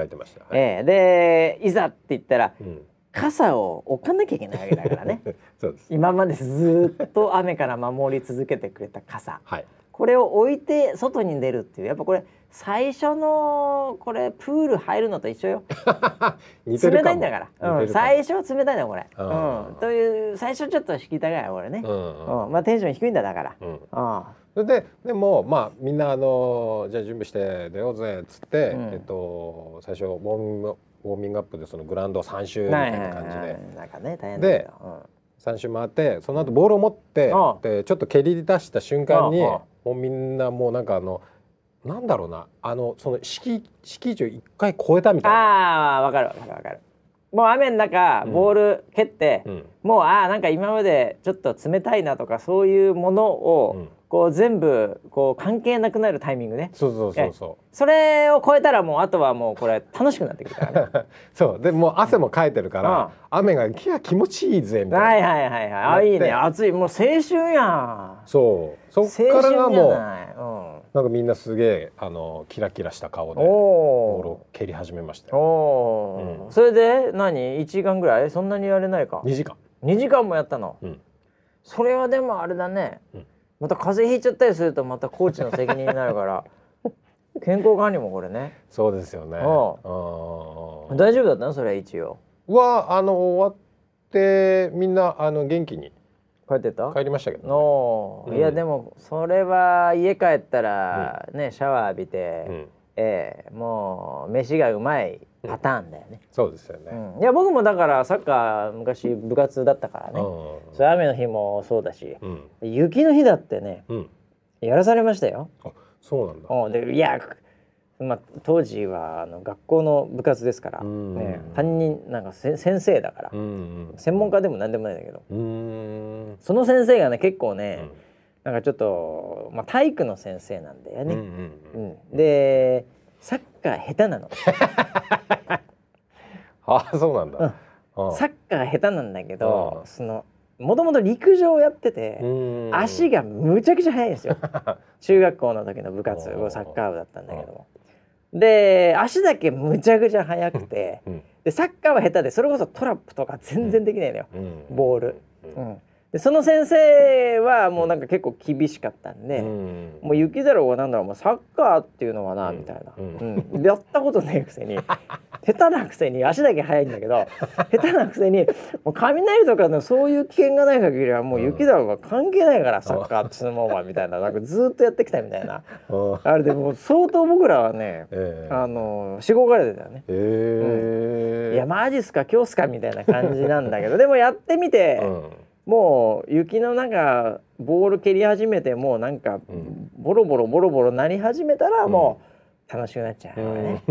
え。でいざって言ったらうん、傘を置かなきゃいけないわけだからね。そうです。今までずっと雨から守り続けてくれた傘。はい。これを置いて外に出るっていうやっぱこれ最初のこれプール入るのと一緒よ。冷たいんだから、うん、最初は冷たいんだよこれ、ううん。ん、という最初ちょっと敷居高いよこれね、うんうん。うん。まあテンション低いんだだから、うん。あそれででもまあみんなあのじゃあ準備して出ようぜっつって、うん。えっと最初ウォーミングウォーミングアップでそのグラウンド3周みあたいな感じで。なんかね大変だけど、3周回ってその後ボールを持ってでちょっと蹴り出した瞬間にもうみんなもうなんかあのなんだろうな。あのその敷敷地を一回超えたみうん、たいな。ああわかるわかるわかる。もう雨の中うん。ボール蹴って、うん。もうああなんか今までちょっと冷たいなとかそういうものを、うん。こう全部こう関係なくなるタイミングね。そうそうそうそそれを超えたらもうあとはもうこれ楽しくなってくるからね。う そう。でもう汗もかいてるから、うん。雨がいや気持ちいいぜみたいな、はいはいはいはい。あいいね。暑い。もう青春やん。そう。そっから青春じゃがもうない、なんかみんなすげえあのキラキラした顔うん、でボールおを蹴り始めましたおようん。それで何？1時間ぐらい？そんなにやれないか。2時間。2時間もやったの、うん。それはでもあれだね、うん。また風邪ひいちゃったりするとまたコーチの責任になるから。健康管理もこれね。そうですよね。大丈夫だったの？それ一応。はあの終わってみんなあの元気に？帰ってた？帰りましたけど、おー。うん。いやでもそれは家帰ったらね、シャワー浴びて、ねうん、ええもう飯がうまいパターンだよね、そうですよね、うん。いや僕もだからサッカー昔部活だったからね、うそれ雨の日もそうだし、んうん。雪の日だってねうん。やらされましたよ。あそうなんだ。おでいや、まあ、当時はあの学校の部活ですから、うん。ね、担任なんかせ先生だから、うん専門家でも何でもないんだけどその先生がね結構ね、なんかちょっと、まあ、体育の先生なんだよね。でサッカー下手なの。あそうなんだ、あサッカー下手なんだけどうんそのもともと陸上をやってて、うん。足がむちゃくちゃ速いんですよ。中学校の時の部活うんサッカー部だったんだけどもで足だけむちゃくちゃ速くて。うん。でサッカーは下手でそれこそトラップとか全然できないのよ、うん。ボール、ううん。ん、でその先生はもうなんか結構厳しかったんで、うん。もう雪だろうがなんだろうもうサッカーっていうのはな、うん。みたいな、ううん。やったことねえくせに 下手なくせに足だけ速いんだけど下手なくせにもう雷とかのそういう危険がない限りはもう雪だろうが関係ないから、サッカー相撲はみたいななんかずっとやってきたみたいな。ああ。れでもう相当僕らはねええ。あのしごかれてたよね。え。えいやマジっすか今日っすかみたいな感じなんだけどでもやってみて、うんもう雪の中ボール蹴り始めてもうなんかうん。ボロボロボロボロなり始めたらもう楽しくなっちゃうよね、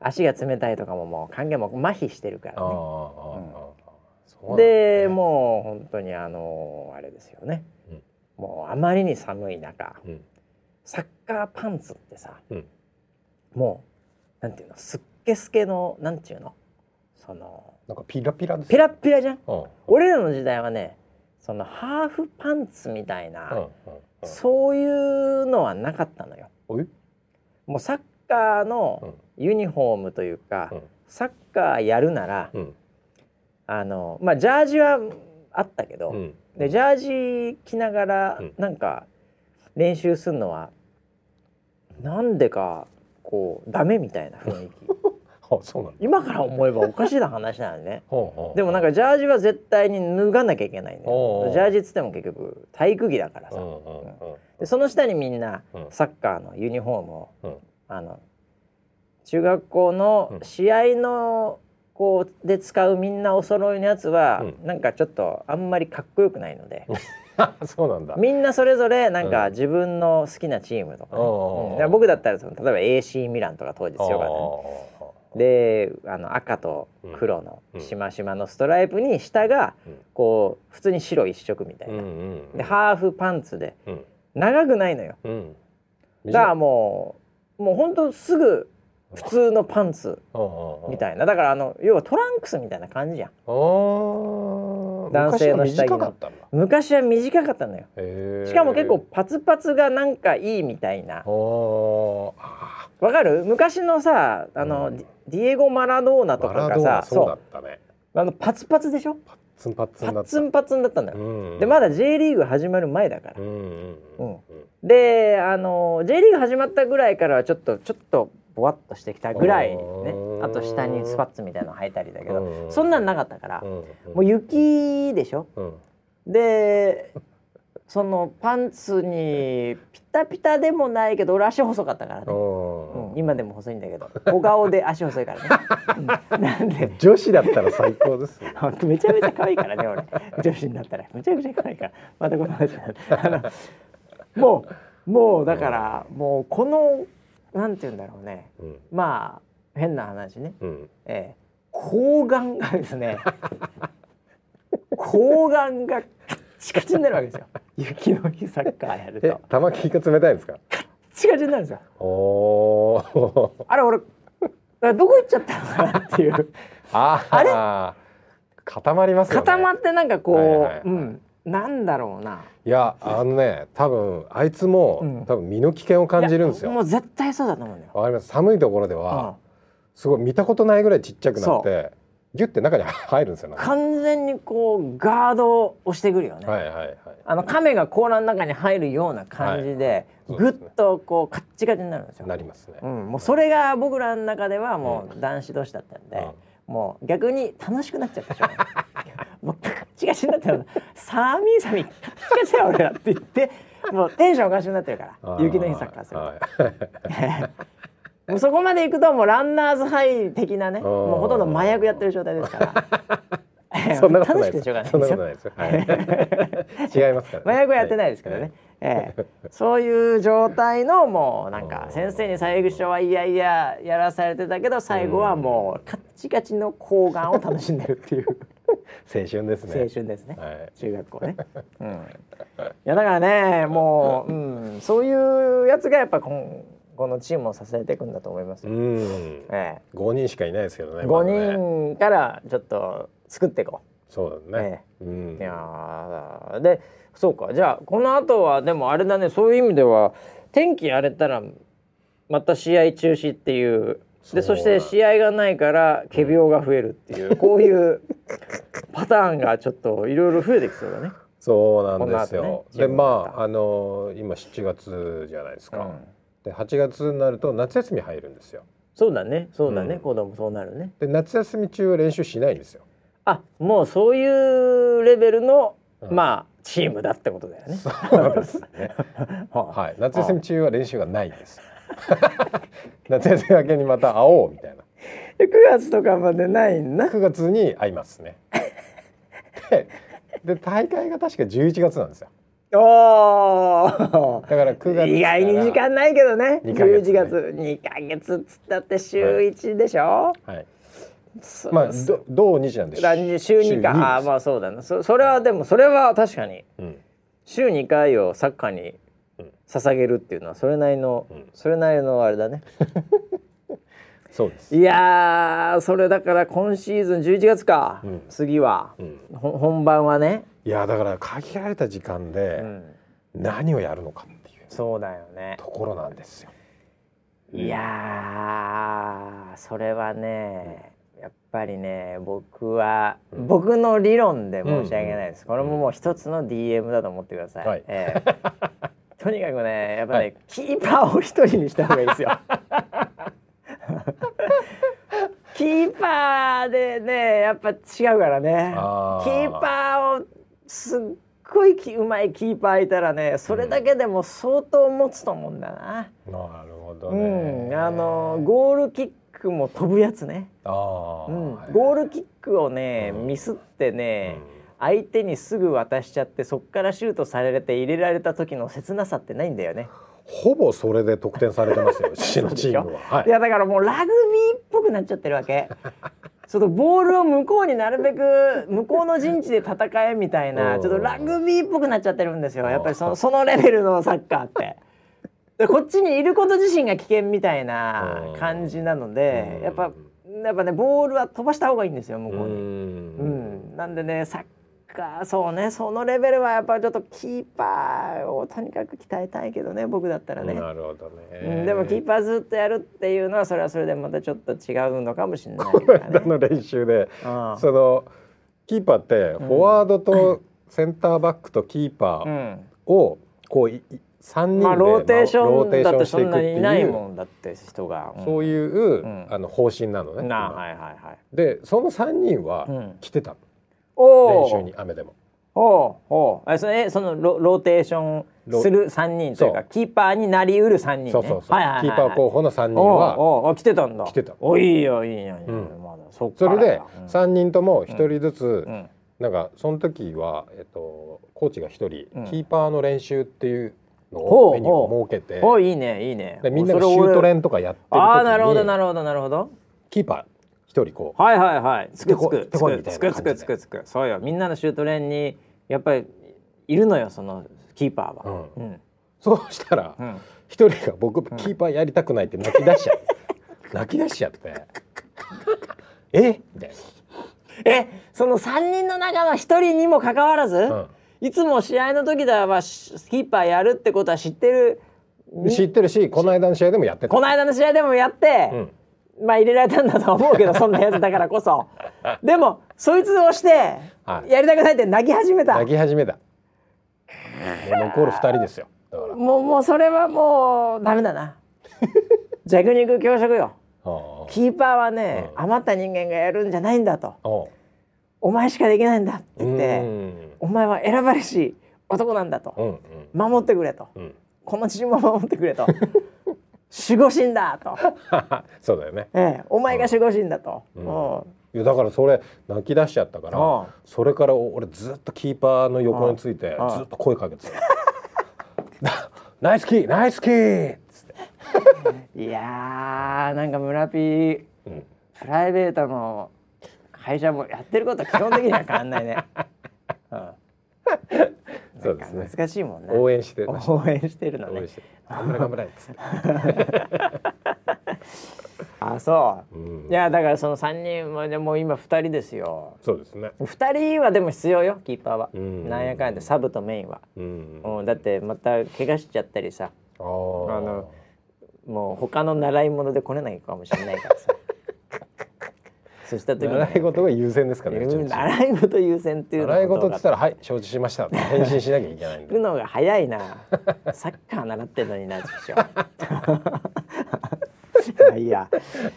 足が冷たいとかももう関係も麻痺してるからね。そうなんだでもう本当にあのあれですよね、うん。もうあまりに寒い中うん。サッカーパンツってさ、うん。もうなんていうのすっけすけのなんていうのそのなんかピラピラですピラッピラじゃん？うん。俺らの時代はねそのハーフパンツみたいな、そういうのはなかったのよ。もうサッカーうのん。ユニフォームというか、うん。サッカーやるなら、うん。あのまあジャージはあったけど、うん。でジャージ着ながらうん。なんか練習するのは、なんでかこうダメみたいな雰囲気。あそうなんだ今から思えばおかしな話なのね。でもなんかジャージは絶対に脱がなきゃいけないね。ジャージっつっても結局体育着だからさ、でその下にみんなうん。サッカーのユニフォームを、うん。あの中学校の試合のこうで使うみんなお揃いのやつは、うん。なんかちょっとあんまりかっこよくないので、あ そうなんだ。みんなそれぞれなんかうん。自分の好きなチームとかね、僕だったらその例えば AC ミランとか当時強かったねであの赤と黒のうん。しましまのストライプに下がうん。こう普通に白一色みたいな、でハーフパンツで。うん。長くないのよ。うん。だからもうもうほんとすぐ普通のパンツみいたいな。だからあの要はトランクスみたいな感じじゃん男男性の下着の。昔は短かったのよ。しかも結構パツパツがなんかいいみたいなわかる？昔のさあの、うん。ディエゴ・マラドーナーとかがさそう。だったね。あのパツパツでしょ？ツンパツンだった。パッツンパツンだったんだよ、うんでまだ J リーグ始まる前だから。うんうんうん。であの J リーグ始まったぐらいからはちょっとちょっとぼわっとしてきたぐらいね。うん。あと下にスパッツみたいなの履いたりだけど。うん。そんなんなかったから。うん。もう雪でしょ？うん。でそのパンツにピタピタでもないけど俺足細かったからね、うんうん、今でも細いんだけど。小顔で足細いからね、うん。なんで？女子だったら最高です。よ めちゃめちゃ可愛いからね俺。女子になったら。めちゃくちゃ可愛いから。またこの話あのもうもうだからもうこのなんて言うんだろうね。うん。まあ変な話ね、うん。ええ、睾丸がですね。睾丸がチカチになるわけですよ雪の日サッカーやるえと玉木が冷たいんですか？カチカチになるんですよ。おおあれ俺あどこ行っちゃったのかなっていう。ああれ？あ固まりますよね。固まってなんかこう、はいはいはいうん。なんだろうな。いやあのね多分あいつも、うん。多分身の危険を感じるんですよ。もう絶対そうだと思うんだよ、わかります。寒いところでうん。は、すごい見たことないぐらいちっちゃくなってギュッて中に入るんですよ。完全にこうガードを押してくるよね、はいはいはい。あの亀が甲羅の中に入るような感じで、はい。ぐっとこうカッチカチになるんですよ。なりますね、うん、もうそれが僕らの中ではもう男子同士だったんで、もう逆に楽しくなっちゃったでしょ。もうカッチカチになってるサーミーサミーカッチカチだよ俺らって言ってもうテンションおかしくなってるから。雪の日サッカーすると。はい もうそこまで行くともうランナーズハイ的なねー。もうほとんど麻薬やってる状態ですから。そんなことないです。楽しくてしょうがない。そんなことないです。よ、はい、違いますから、麻薬はやってないですけどね、ええ、そういう状態のもうなんか先生に最初はいやいややらされてたけど最後はもうカッチカチの睾丸を楽しんでるっていう。青春ですね。青春ですね、はい。中学校ね、うん、いやだからねもう、うん、そういうやつがやっぱこんこのチームを支えていくんだと思いますよ、うん。ええ。5人しかいないですけどね5まだね。人からちょっと作っていこそうだね、うん。う、いやーでそうか。じゃあこの後はでもあれだね。そういう意味では天気荒れたらまた試合中止っていう。でそして試合がないから仮病が増えるっていう、こういうパターンがちょっといろいろ増えてきそうだね。そうなんですよ、ねでまああの今7月じゃないですか、うんで8月になると夏休み入るんですよ。そうだね。そうだね、うん。子供そうなるね。で夏休み中は練習しないんですよ。あもうそういうレベルの、うん。まあチームだってことだよね。そうですね。は はい。夏休み中は練習がないんです。夏休み明けにまた会おうみたいな。9月とかまでないんな。9月に会いますね。でで大会が確か11月なんですよおー。だから9月意外に時間ないけどね。二ヶ月11月2ヶ月っつったって週1でしょ、はい。そう。まあど同日なんで。だか。ら週2かあああまあそうだな。そそれはでもそれは確かにうん。週2回をサッカーにうん。捧げるっていうのはそれなりの、うん。それなりのあれだね。そうです。いやーそれだから今シーズン11月か、うん。次は、本番はね、いやだから限られた時間うでん、何をやるのかっていうそうだよね。ところなんですよ。いやーそれはねやっぱりね僕は、うん。僕の理論で申し訳ないです、これももう一つの DM だと思ってください、はい。ええ。とにかくねやっぱね、はい。キーパーを一人にした方がいいですよ。キーパーでねやっぱ違うからね。キーパーをすっごいきうまいキーパーいたらねそれだけでも相当持つと思うんだな。なるほどうね。ん、あのゴールキックも飛ぶやつね、ああ、うん。はい。ゴールキックをね、うん。ミスってね、うん。相手にすぐ渡しちゃってそっからシュートされて入れられた時の切なさってないんだよね。ほぼそれで得点されてますよ。市のチームは。はいい、やだからもうラグビーっぽくなっちゃってるわけ。そのボールを向こうになるべく向こうの陣地で戦えみたいなうんちょっとラグビーっぽくなっちゃってるんですよやっぱりそのそのレベルのサッカーって。でこっちにいること自身が危険みたいな感じなのでうんやっぱやっぱねボールは飛ばした方がいいんですよ向こううに。んうん、なんでねサッカーそうねそのレベルはやっぱりちょっとキーパーをとにかく鍛えたいけどね僕だったらね。なるほどうね。ん、でもキーパーずっとやるっていうのはそれはそれでまたちょっと違うのかもしれないこの。間の練習で、うんそのキーパーってフォワードとセンターバックとキーパーうん、をこういい三人でまあローテーシロョンだってそんなにいないもんだって人が。うんそういう、んあの方針なのね。なはいはいはい。でその三人はうん来てたの。練習に雨でも。おうおうえそれえそのロローテーションする三人というかキーパーになりうる三人ね。そうそうそう、はいはいはいはいキーパー候補の三人おうはおうあ来てたんだ。来てたおいいよいいよいいよ。うんまだそそれでらかうん三人とも一人ずつ、うんなんかその時はえっとコーチが一人、うんキーパーの練習っていうのをメニューを設けて、おいいいねいいね。でみんながシュート練とかやってる時にああなるほどなるほどなるほど。キーパー一人こうはいはいはい。つくつくつくつくつくつくつく。そうよ。みんなのシュート練にやっぱりいるのよそのキーパーは。ううん。そうしたらうん。一人が僕キーパーやりたくないって泣き出しちゃう、泣き出しちゃって え？みたいえ、その三人の中の一人にもかかわらず、な、いつも試合の時ではしキーパーやるってことは知ってる？うん、知ってるしこの間の試合でもやってたこの間の試合でもやって、うんまあ入れられたんだと思うけどそんなやつだからこそ。でもそいつをしてはい。やりたくないって泣き始めた。泣き始めた。もう残る二人ですよ。だから。もうもうそれはもうダメだな。弱肉強食よ。あキーパーはね、うん。余った人間がやるんじゃないんだと。あお前しかできないんだって言ってうん。お前は選ばれし男なんだと。うん守ってくれと。うん。うんこのチームを守ってくれと 守護神だと、そうだよね。ええ、お前が守護神だと、うん。うん。いやだからそれ泣き出しちゃったから、うん。それから俺ずっとキーパーの横についてうん。ずっと声かけてた。ナイスキーナイスキー!っつって、いやーなんか村ピーうん。プライベートの会社もやってることは基本的には変わんないね。うんそうですね。難しいもんね。応援して応援してるのね。頑張れ あそう。うん。いやだからその三人もでもう今二人ですよ。そうですね。二人はでも必要よキーパーは。うん。なんやかんやでサブとメインは。うん。うん、だってまた怪我しちゃったりさ。あー。あのもう他の習い物で来れないかもしれないからさそうした時に習い事が優先ですからね習い事優先っていうの習い事って言ったららはい承知しました。って返信しなきゃいけないんで。行くのが早いな。サッカー習ってんのにな師匠まあいいや。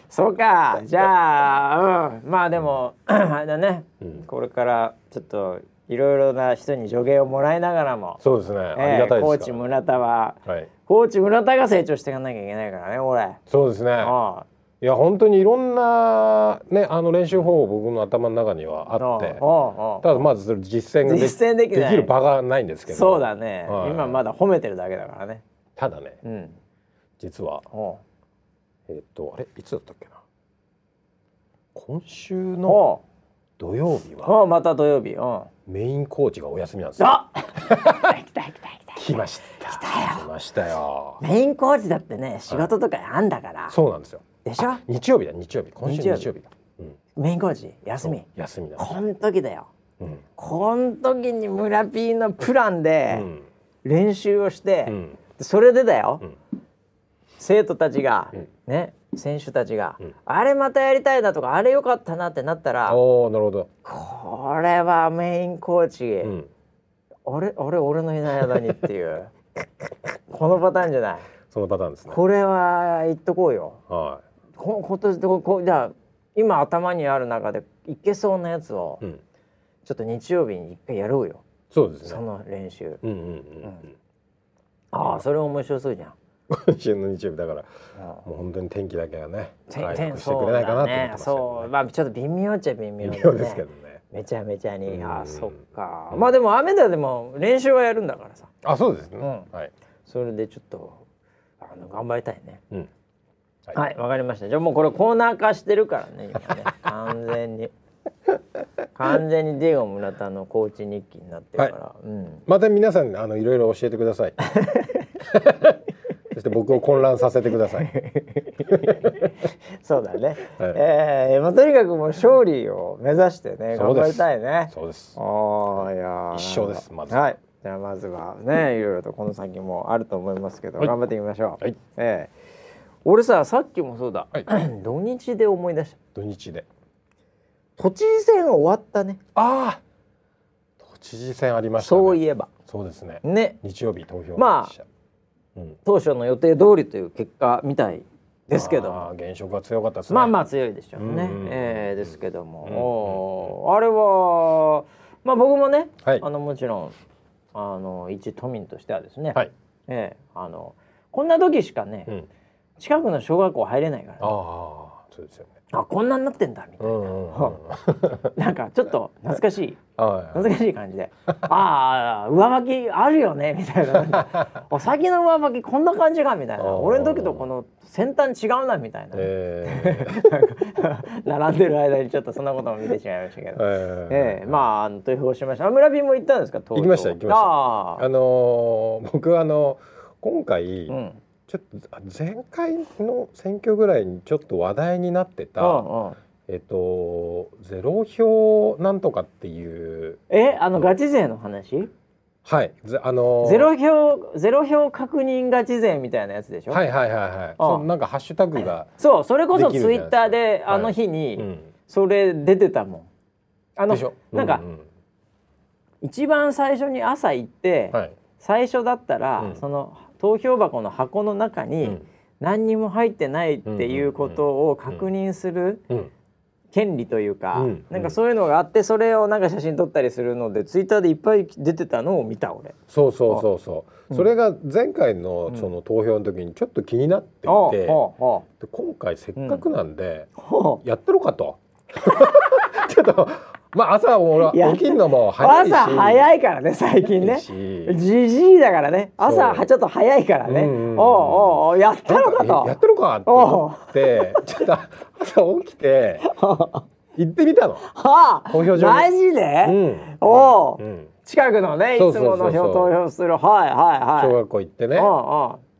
そうか。じゃあ、うん、まあでもあれだね、うん。これからちょっといろいろな人に助言をもらいながらも、そうですね。ありがたいえーですから。コーチ村田ははい。コーチ村田が成長していかなきゃいけないからね俺。そうですね。ああいや本当にいろんなねあの練習方法僕の頭の中にはあって。ただまずそれ実践がで実践できない。る場がないんですけど。そうだね、はい。今まだ褒めてるだけだからね。ただねうん。実はおえっとあれいつだったっけな？今週うのお土曜日うはまた土曜日。う。んメインコーチがお休みなんですよ。あ 来た来た。来た来ました来たよ。来ましたよ。メインコーチだってね仕事とかあんだから、そうなんですよでしょ？日曜日だ日曜日。今週日曜日。日曜日だ。うん。メインコーチ休み。休みなんですこん時だよ。うん。こん時に村 P のプランうでん。練習をして、うん。それでだよ、うん。生徒たちが、うん。ね選手たちが、うん。あれまたやりたいなとかあれよかったなってなったらおおなるほど。これはメインコーチ、うん。あれあれ俺のいない間にっていう。このパターンじゃない。そのパターンですね。これは言っとこうよ。はこ今年ここじゃあ今頭にある中でいけそうなやつを、いうん。ちょっと日曜日に一回やろうよ。そうですね。その練習。うんうんうんうん。ああそれ面白そうじゃん、今 週の日曜日だからうんもう本当に天気だけはね。て回て復してくれないかなと思ってねますけそうまあちょっと微妙っちゃ微妙ね。妙ですけどね。めちゃめちゃに、うんああそっか、まあでも雨だでも練習はやるんだからさ。あそうですね。うん。はい。それでちょっとあの頑張りたいね。うんはい。わ、かりました。じゃあもうこれコーナー化してるからね今ね。完全に。完全にディエゴ村田のコーチ日記になってるから、うん。また皆さんあのいろいろ教えてください。そして僕を混乱させてください。そうだね、はい。ええまあとにかくもう勝利を目指してね頑張りたいね。そうです。ああいやー。一緒ですまず。はい。じゃあまずはねいろいろとこの先もあると思いますけど、はい。頑張っていきましょう、はい。ええ俺ささっきもそうだ、はい。土日で思い出した。土日で。都知事選終わったね。ああ。都知事選ありましたね。そういえば。そうですね。ね。日曜日投票まあうん。当初の予定通りという結果みたいですけど。もあー現職が強かったですね。まあまあ強いでしょうね、うんええですけども、うんあれはまあ僕もね、はい。あのもちろんあの一都民としてはですね、はい。ええあのこんな時しかね、うん近くの小学校入れないから、ね、ああそうですよね。あこんなになってんだみたいな、う なんかちょっと懐かしい。はい懐かしい感じで。ああ上履きあるよねみたいな。なんかあ先の上履きこんな感じかみたいな。俺の時とこの先端違うなみたいな、え 並んでる間にちょっとそんなことも見てしまいましたけーど。えええまあ投票しました。あ村人も行ったんですか。行きました行きました。ああのー僕はあの今回、あ、うん、ちょっとあ前回の選挙ぐらいにちょっと話題になってた、うんうん。えっとゼロ票なんとかっていう。えあのガチ勢の話？はい。ぜあのー。ゼロ票ゼロ票確認ガチ勢みたいなやつでしょ？はいはいはいはい。そのなんかハッシュタグが、そうそれこそツイッターであのはい日にうん、それ出てたもん。あのでしょ？なんかうう一番最初に朝行って、はい、最初だったら、うん。その投票箱の箱の中にうん。何にも入ってないっていうことを確認するうん、権利というか、うんなんかそういうのがあってそれをなんか写真撮ったりするのでツイッターでいっぱい出てたのを見た俺。そうそうそうそう、うん。それが前回のうんその投票の時にちょっと気になっていて、で今回せっかくなんで、やってろかと。ちょっとまあ朝俺起きるのも早いし。朝早いからね最近ね。し。じじいだからね朝はちょっと早いからね。うんうおうおうやったのかと？やってろかと思ってちょっと朝起きて 行ってみたの。はあ投票所にマジで、うん。おう。うん。近くのねいつもの票投票する。はいはいはい。小学校行ってね。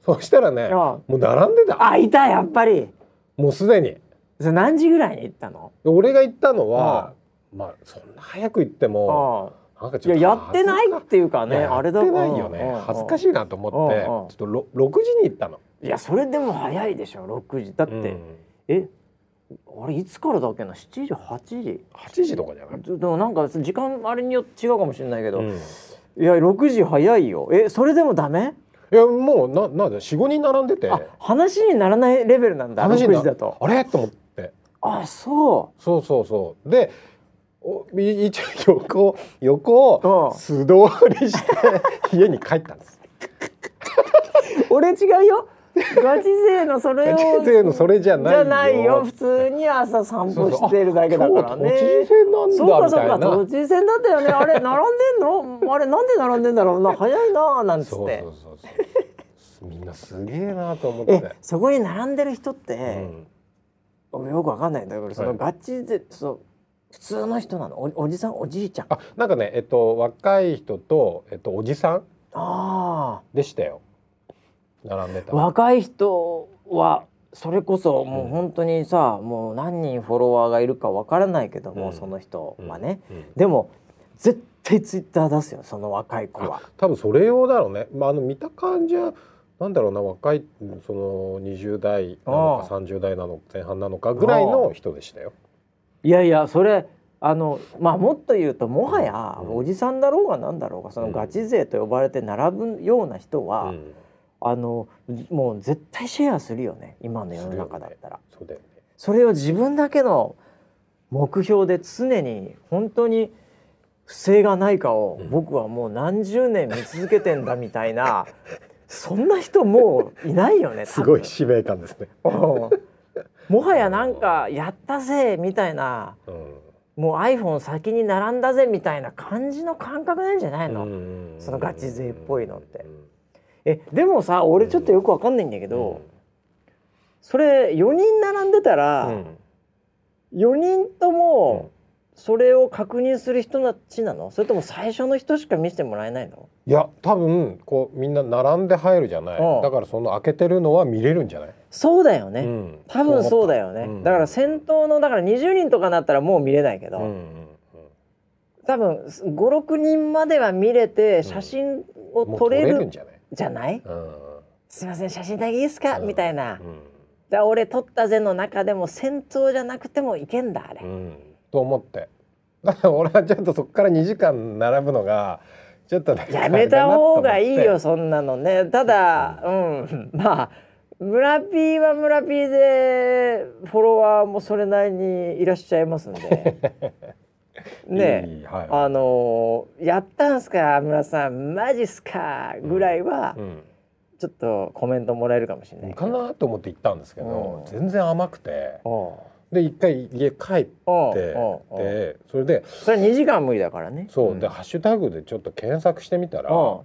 そしたらねあもう並んでた。あいたやっぱり。もうすでに。何時ぐらいに行ったの？俺が行ったのはまあそんな早く行ってもあなんかちょっといややってないっていうかねあれだ。やってないよね。恥ずかしいなと思ってちょっとろ6時に行ったの。いやそれでも早いでしょ6時。だって、うん。えあれいつからだっけな？7時8時？8時とかじゃない？でもなんか時間あれによって違うかもしれないけど、うん。いや6時早いよ。えそれでもダメ？いやもうななんだ45人並んでて。あ話にならないレベルなんだ6話時だと。あれ？と思って。あそそうそうそう。で一応横横うん。を素通りして家に帰ったんです。う 俺違うよ。ガチ勢のそれを。ガチ勢のそれじゃないよ。じゃないよ。普通に朝散歩してるだけだからね。そうか。そうか。都知事選だったよね。あれ並んでんの？あれなんで並んでんだろう？な早いななんつって。そうそうそうそう。みんなすげえなと思っえて。そこに並んでる人って、うん。俺よくわかんないんだけどそのはい。ガチでそう普通の人なの？おおじさん？おじいちゃん？ああなんかねえっと若い人とえっとおじさんあでしたよ。並んでた。若い人はそれこそもう本当にさ、もう何人フォロワーがいるかわからないけども、うんその人はね、うんでも絶対ツイッター出すよその若い子は。多分それ用だろうね。まああの見た感じはなんだろうな若いその20代なのかあ30代なの前半なのかぐらいの人でしたよ。いやいやそれあのまあもっと言うともはやうん。おじさんだろうがなんだろうがそのガチ勢と呼ばれて並ぶような人は、うん。あのもう絶対シェアするよね今の世の中だったら。そうだよね。それを自分だけの目標で常に本当に不正がないかをうん。僕はもう何十年見続けてんだみたいな、そんな人もういないよね すごい使命感ですね。もはやなんかやったぜみたいなうん。もう iPhone 先に並んだぜみたいな感じの感覚なんじゃないの、うんそのガチ勢っぽいのって。うんえでもさ俺ちょっとよくわかんないんだけど、それ4人並んでたうら、ん。4人ともそれを確認する人たちなの？それとも最初の人しか見せてもらえないの？いや多分こうみんな並んで入るじゃない、うん。だからその開けてるのは見れるんじゃない、そうだよね、うん。多分そうだよね、うん。だから先頭のだから20人とかなったらもう見れないけど、うんうん多分56人までは見れて写真を撮れる,、んじゃない、じゃない？うん。すいません写真だけいいですか、うんみたいな、うん。じゃあ俺撮ったぜの中でも先頭じゃなくてもいけんだあれ、うん、と思って。だから俺はちょっとそこから2時間並ぶのがちょっとやめた方がいいよそんなのね。ただうん。まあ村 P は村 P でフォロワーもそれなりにいらっしゃいますんで。ね。はい。あのーやったんすか村さん。マジっすかぐらいはうん。ちょっとコメントもらえるかもしれないけかどなと思って行ったんですけど、うん。全然甘くてで一回家帰ってでそれでそれ2時間無理だからね。そう、ん。でハッシュタグでちょっと検索してみたら、お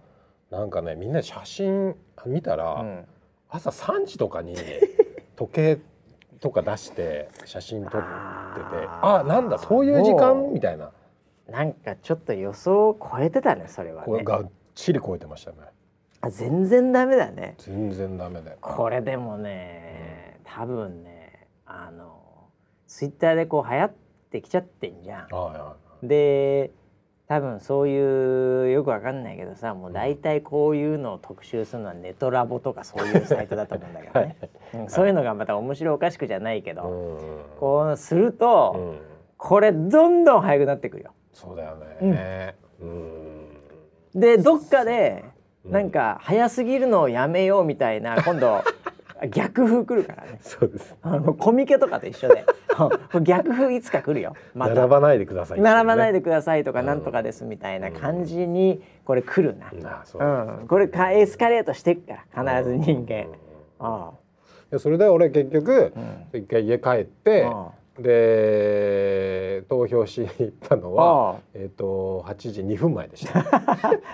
なんかねみんな写真見たら、ううん。朝3時とかに 時計とか出して写真撮っててあーあなんだそういう時間みたいな。なんかちょっと予想を超えてたねそれはね。これがっちり超えてましたね。あ全然ダメだね。全然ダメで。これでもね多分ねあのツイッターでこう流行ってきちゃってんじゃん。はいはで多分そういうよくわかんないけどさもう大体こういうのを特集するのはネトラボとかそういうサイトだと思うんだけどね、うんそういうのがまた面白おかしくじゃないけど、こうすると、うん。これどんどん速くなってくるよ。そうだよね。うん。でどっかでうん。なんか早すぎるのをやめようみたいな今度 逆風来るからね。そうです。あのコミケとかと一緒で。逆風いつか来るよ。また。並ばないでください。並ばないででくださいとかうん。なんとかですみたいな感じにこれ来るな、うう。ん、これかエスカレートしてっから必ず人間、あでそれで俺結局あ、一回家帰ってあで投票しに行ったのはあえっと8時2分前でした。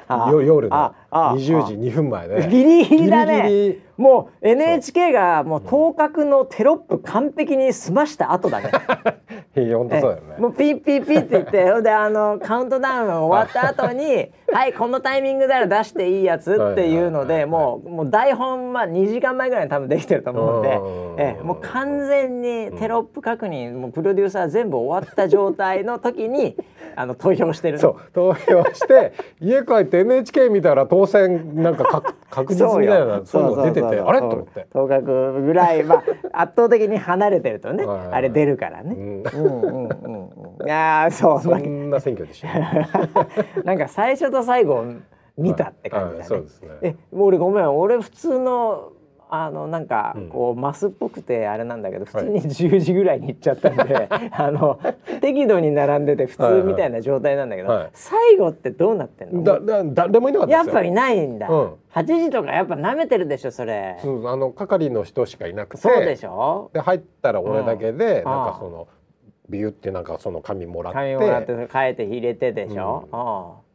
夜のああ20時2分前で。ギリギリだねもう NHK がもう当確のテロップ完璧に済ました後だね。本当そうだよね。もうピッピッピッって言ってほんであのカウントダウン終わった後に「はいこのタイミングなら出していいやつ」っていうのでもうもう台本まあ2時間前ぐらいに多分できてると思うんで、ええ、もう完全にテロップ確認もうプロデューサー全部終わった状態の時にあの投票してる。そう投票して家帰って NHK 見たら当選なんか確確実みたいなそういうの出ててあれ？と思って。当確ぐらいまあ 圧倒的に離れてるとね。あれ出るからね。うん。うんうんうん、いやそう。そんな選挙でした。なんか最初と最後見たって感じだね。そうですね。え、俺ごめん、俺普通のあのなんかこうマスっぽくてあれなんだけど普通に10時ぐらいに行っちゃったんで、あの適度に並んでて普通みたいな状態なんだけど、最後ってどうなってんの？だだ誰もいなかったやっぱいないんだ。う8時とかやっぱ舐めてるでしょそれ。そうあの係の人しかいなくて。そうでしょ？で入ったら俺だけで、なんかそのビュってなんかその紙もらって。紙もらって変えて入れてでしょ？うん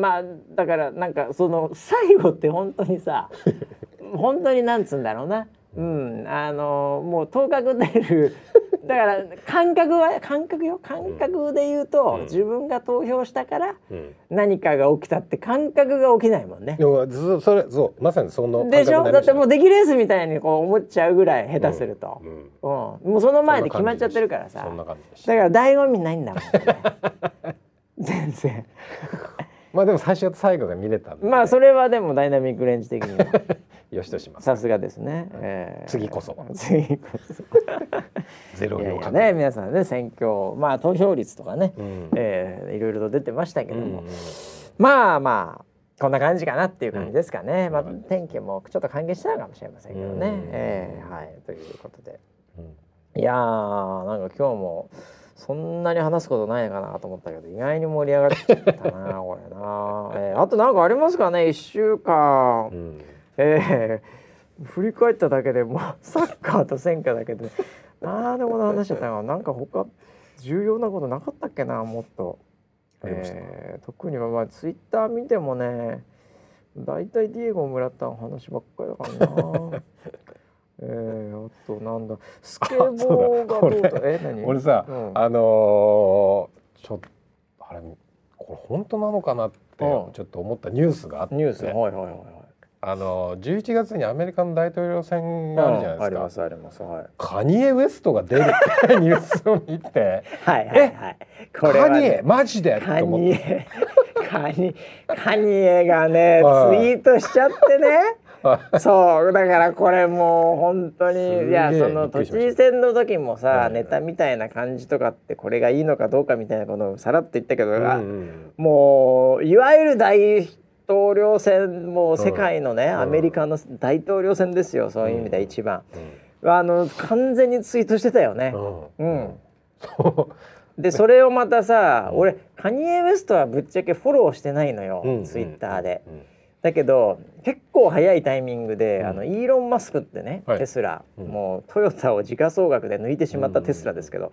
まあだからなんかその最後って本当にさ 本当になんつうんだろうな。うん。あのもう頭角出る。だから感覚は感覚よ。感覚で言うと、うん、自分が投票したから何かが起きたって感覚が起きないもんね。そそれそう。まさにそのでしょ？だってもう出来レースみたいにこう思っちゃうぐらい下手すると、うん。うん、もうその前で決まっちゃってるからさ。だから醍醐味ないんだもんね。全然。まあでも最初と最後が見れたまあそれはでもダイナミックレンジ的にはよしとします。さすがですね、えー、次こそ。次こそ。ゼロ票かね皆さんね選挙まあ投票率とかね、うん、えー、いろいろと出てましたけども、うん、まあまあこんな感じかなっていう感じですかね、うん、まあ天気もちょっと関係したのかもしれませんけどね、うん、えー、はいということで、いやーなんか今日もそんなに話すことないかなと思ったけど意外に盛り上がっちゃったなこれな、えー、あと何かありますかね1週間、うん、えー、振り返っただけでもう サッカーと戦果だけで。ああでもな話しちゃったがなんか他重要なことなかったっけなもっと、えー、特にはまあツイッター見てもね大体ディエゴ・村田の話ばっかりだからな。えー、あとなんだスケボーがどうとえ何？俺さ、うん、あのー、ちょっとあれこれ本当なのかなってちょっと思ったニュースがあって、ニュースはいはいはいあの11月にアメリカの大統領選があるじゃないですか。うん、ありますあります。はい。カニエ・ウエストが出るって ニュースを見て、はいはいはい。これ、ね、カニエ？マジで？カニエカニカニエがね ツイートしちゃってね。そうだからこれもう本当にいやその都知事選の時もさ、ネタみたいな感じとかってこれがいいのかどうかみたいなことをさらっと言ったけど、うんうん、もういわゆる大統領選もう世界のね、うん、アメリカの大統領選ですよそういう意味で一番、うん、あの完全にツイートしてたよね。うん、でそれをまたさ、俺カニエ・ウエストはぶっちゃけフォローしてないのよ、ツイッターで。だけど結構早いタイミングで、うん、あのイーロン・マスクってね、はい、テスラ、うん、もうトヨタを時価総額で抜いてしまったテスラですけど、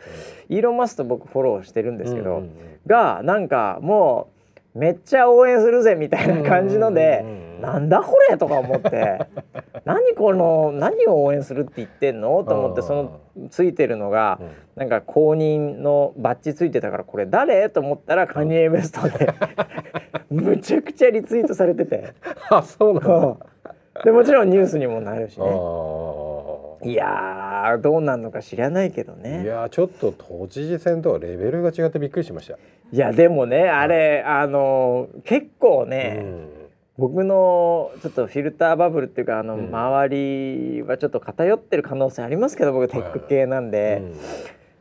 うん、イーロン・マスクと僕フォローしてるんですけど、がなんかもうめっちゃ応援するぜみたいな感じので、なんだこれとか思って。何この何を応援するって言ってんのと思ってそのついてるのが、なんか公認のバッジついてたからこれ誰と思ったらカニエ・ベストで むちゃくちゃリツイートされてて。あそうなのでもちろんニュースにもなるしねいやどうなんのか知らないけどね。いやちょっと都知事選とはレベルが違ってびっくりしました。いやでもねあれ、あの結構ね、うん。僕のちょっとフィルターバブルっていうかあの周りはちょっと偏ってる可能性ありますけど僕テック系なんで、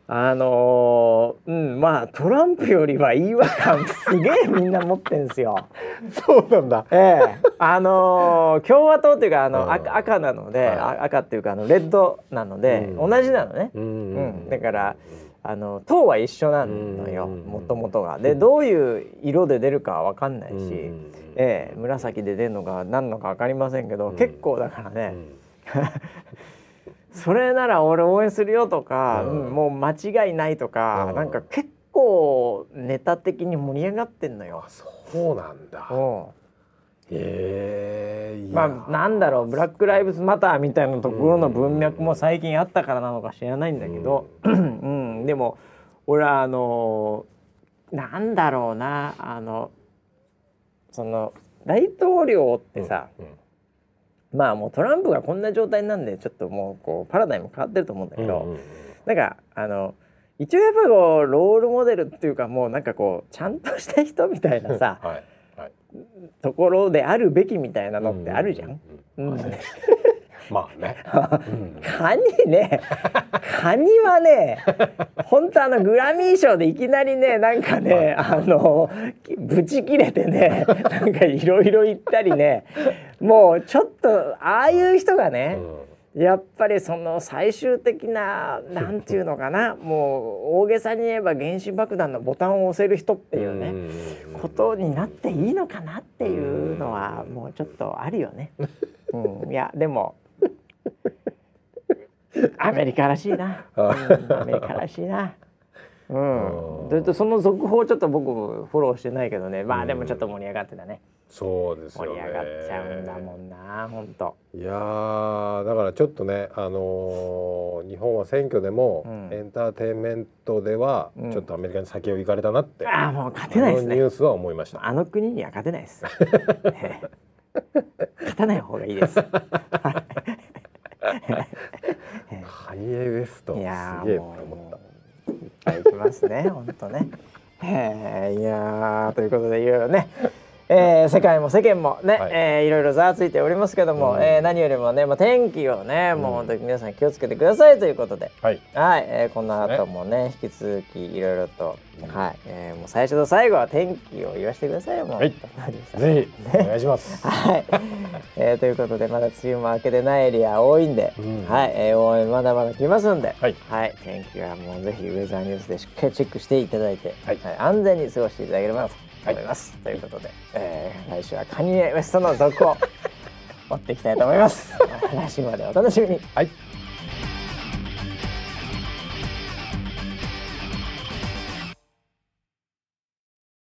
あのー、うんまあトランプよりは違和感すげえみんな持ってんですよ。そうなんだ。ええあのー、共和党っていうかあの赤赤なので、はい、赤っていうかあのレッドなので、うん、同じなのね。うん、うん、だからあの党は一緒なのよもともとが。でどういう色で出るかは分かんないし、うん、ええ紫で出るのか何のか分かりませんけど、結構だからね。それなら俺応援するよとか、うん、もう間違いないとか、うん、なんか結構ネタ的に盛り上がってんのよ。そうなんだ。へえ。まあなんだろうブラック・ライブズ・マターみたいなところの文脈も最近あったからなのか知らないんだけど、うん、うん、でも俺はあのなんだろうなあのその大統領ってさ、うんまあもうトランプがこんな状態なんでちょっともうこうパラダイム変わってると思うんだけど、うんうんなんかあの一応やっぱりこうロールモデルっていうかもうなんかこうちゃんとした人みたいなさ はいはい。ところであるべきみたいなのってあるじゃん。まあね、うん。カニね。カニはね本当あのグラミー賞でいきなりねなんかねあのブチ切れてねなんかいろいろ言ったりねもうちょっとああいう人がね、やっぱりその最終的ななんていうのかなもう大げさに言えば原子爆弾のボタンを押せる人っていうね、ねことになっていいのかなっていうのはもうちょっとあるよね。うん、いやでもアメリカらしいな、うん、アメリカらしいな。うん、うん。それとその続報ちょっと僕フォローしてないけどね。まあでもちょっと盛り上がってたねそうですよね盛り上がっちゃうんだもんな本当いやーだからちょっとね、あのー日本は選挙でも、うんエンターテインメントでは、うんちょっとアメリカに先を行かれたなって、ああもう勝てないですねニュースは思いました。あの国には勝てないです。ええ勝たない方がいいです。ハニエ・ウエストすいやげえと思った。ういっぱい行きますね本当ね。ええいやーということでいろいろね。えー、世界も世間もね、はい。いえーいろいろざわついておりますけども、うん。えー何よりもね、まあ、天気をね、もう本当に皆さん気をつけてくださいということで、はい。はい、えー、この後もね引き続きいろいろと、はい、えー、もう最初と最後は天気を言わせてくださいよもう。はい。ぜひお願いします。はい、えー、ということでまだ梅雨も明けてないエリア多いんで、うん。はい、えー、応援まだまだ来ますんで、はい。天気はもうぜひウェザーニュースでしっかりチェックしていただいて、はい。安全に過ごしていただければなと思います。ということで、えー、来週はカニエ・ウエストの続報を追っていきたいと思います。来週までお楽しみに。はい。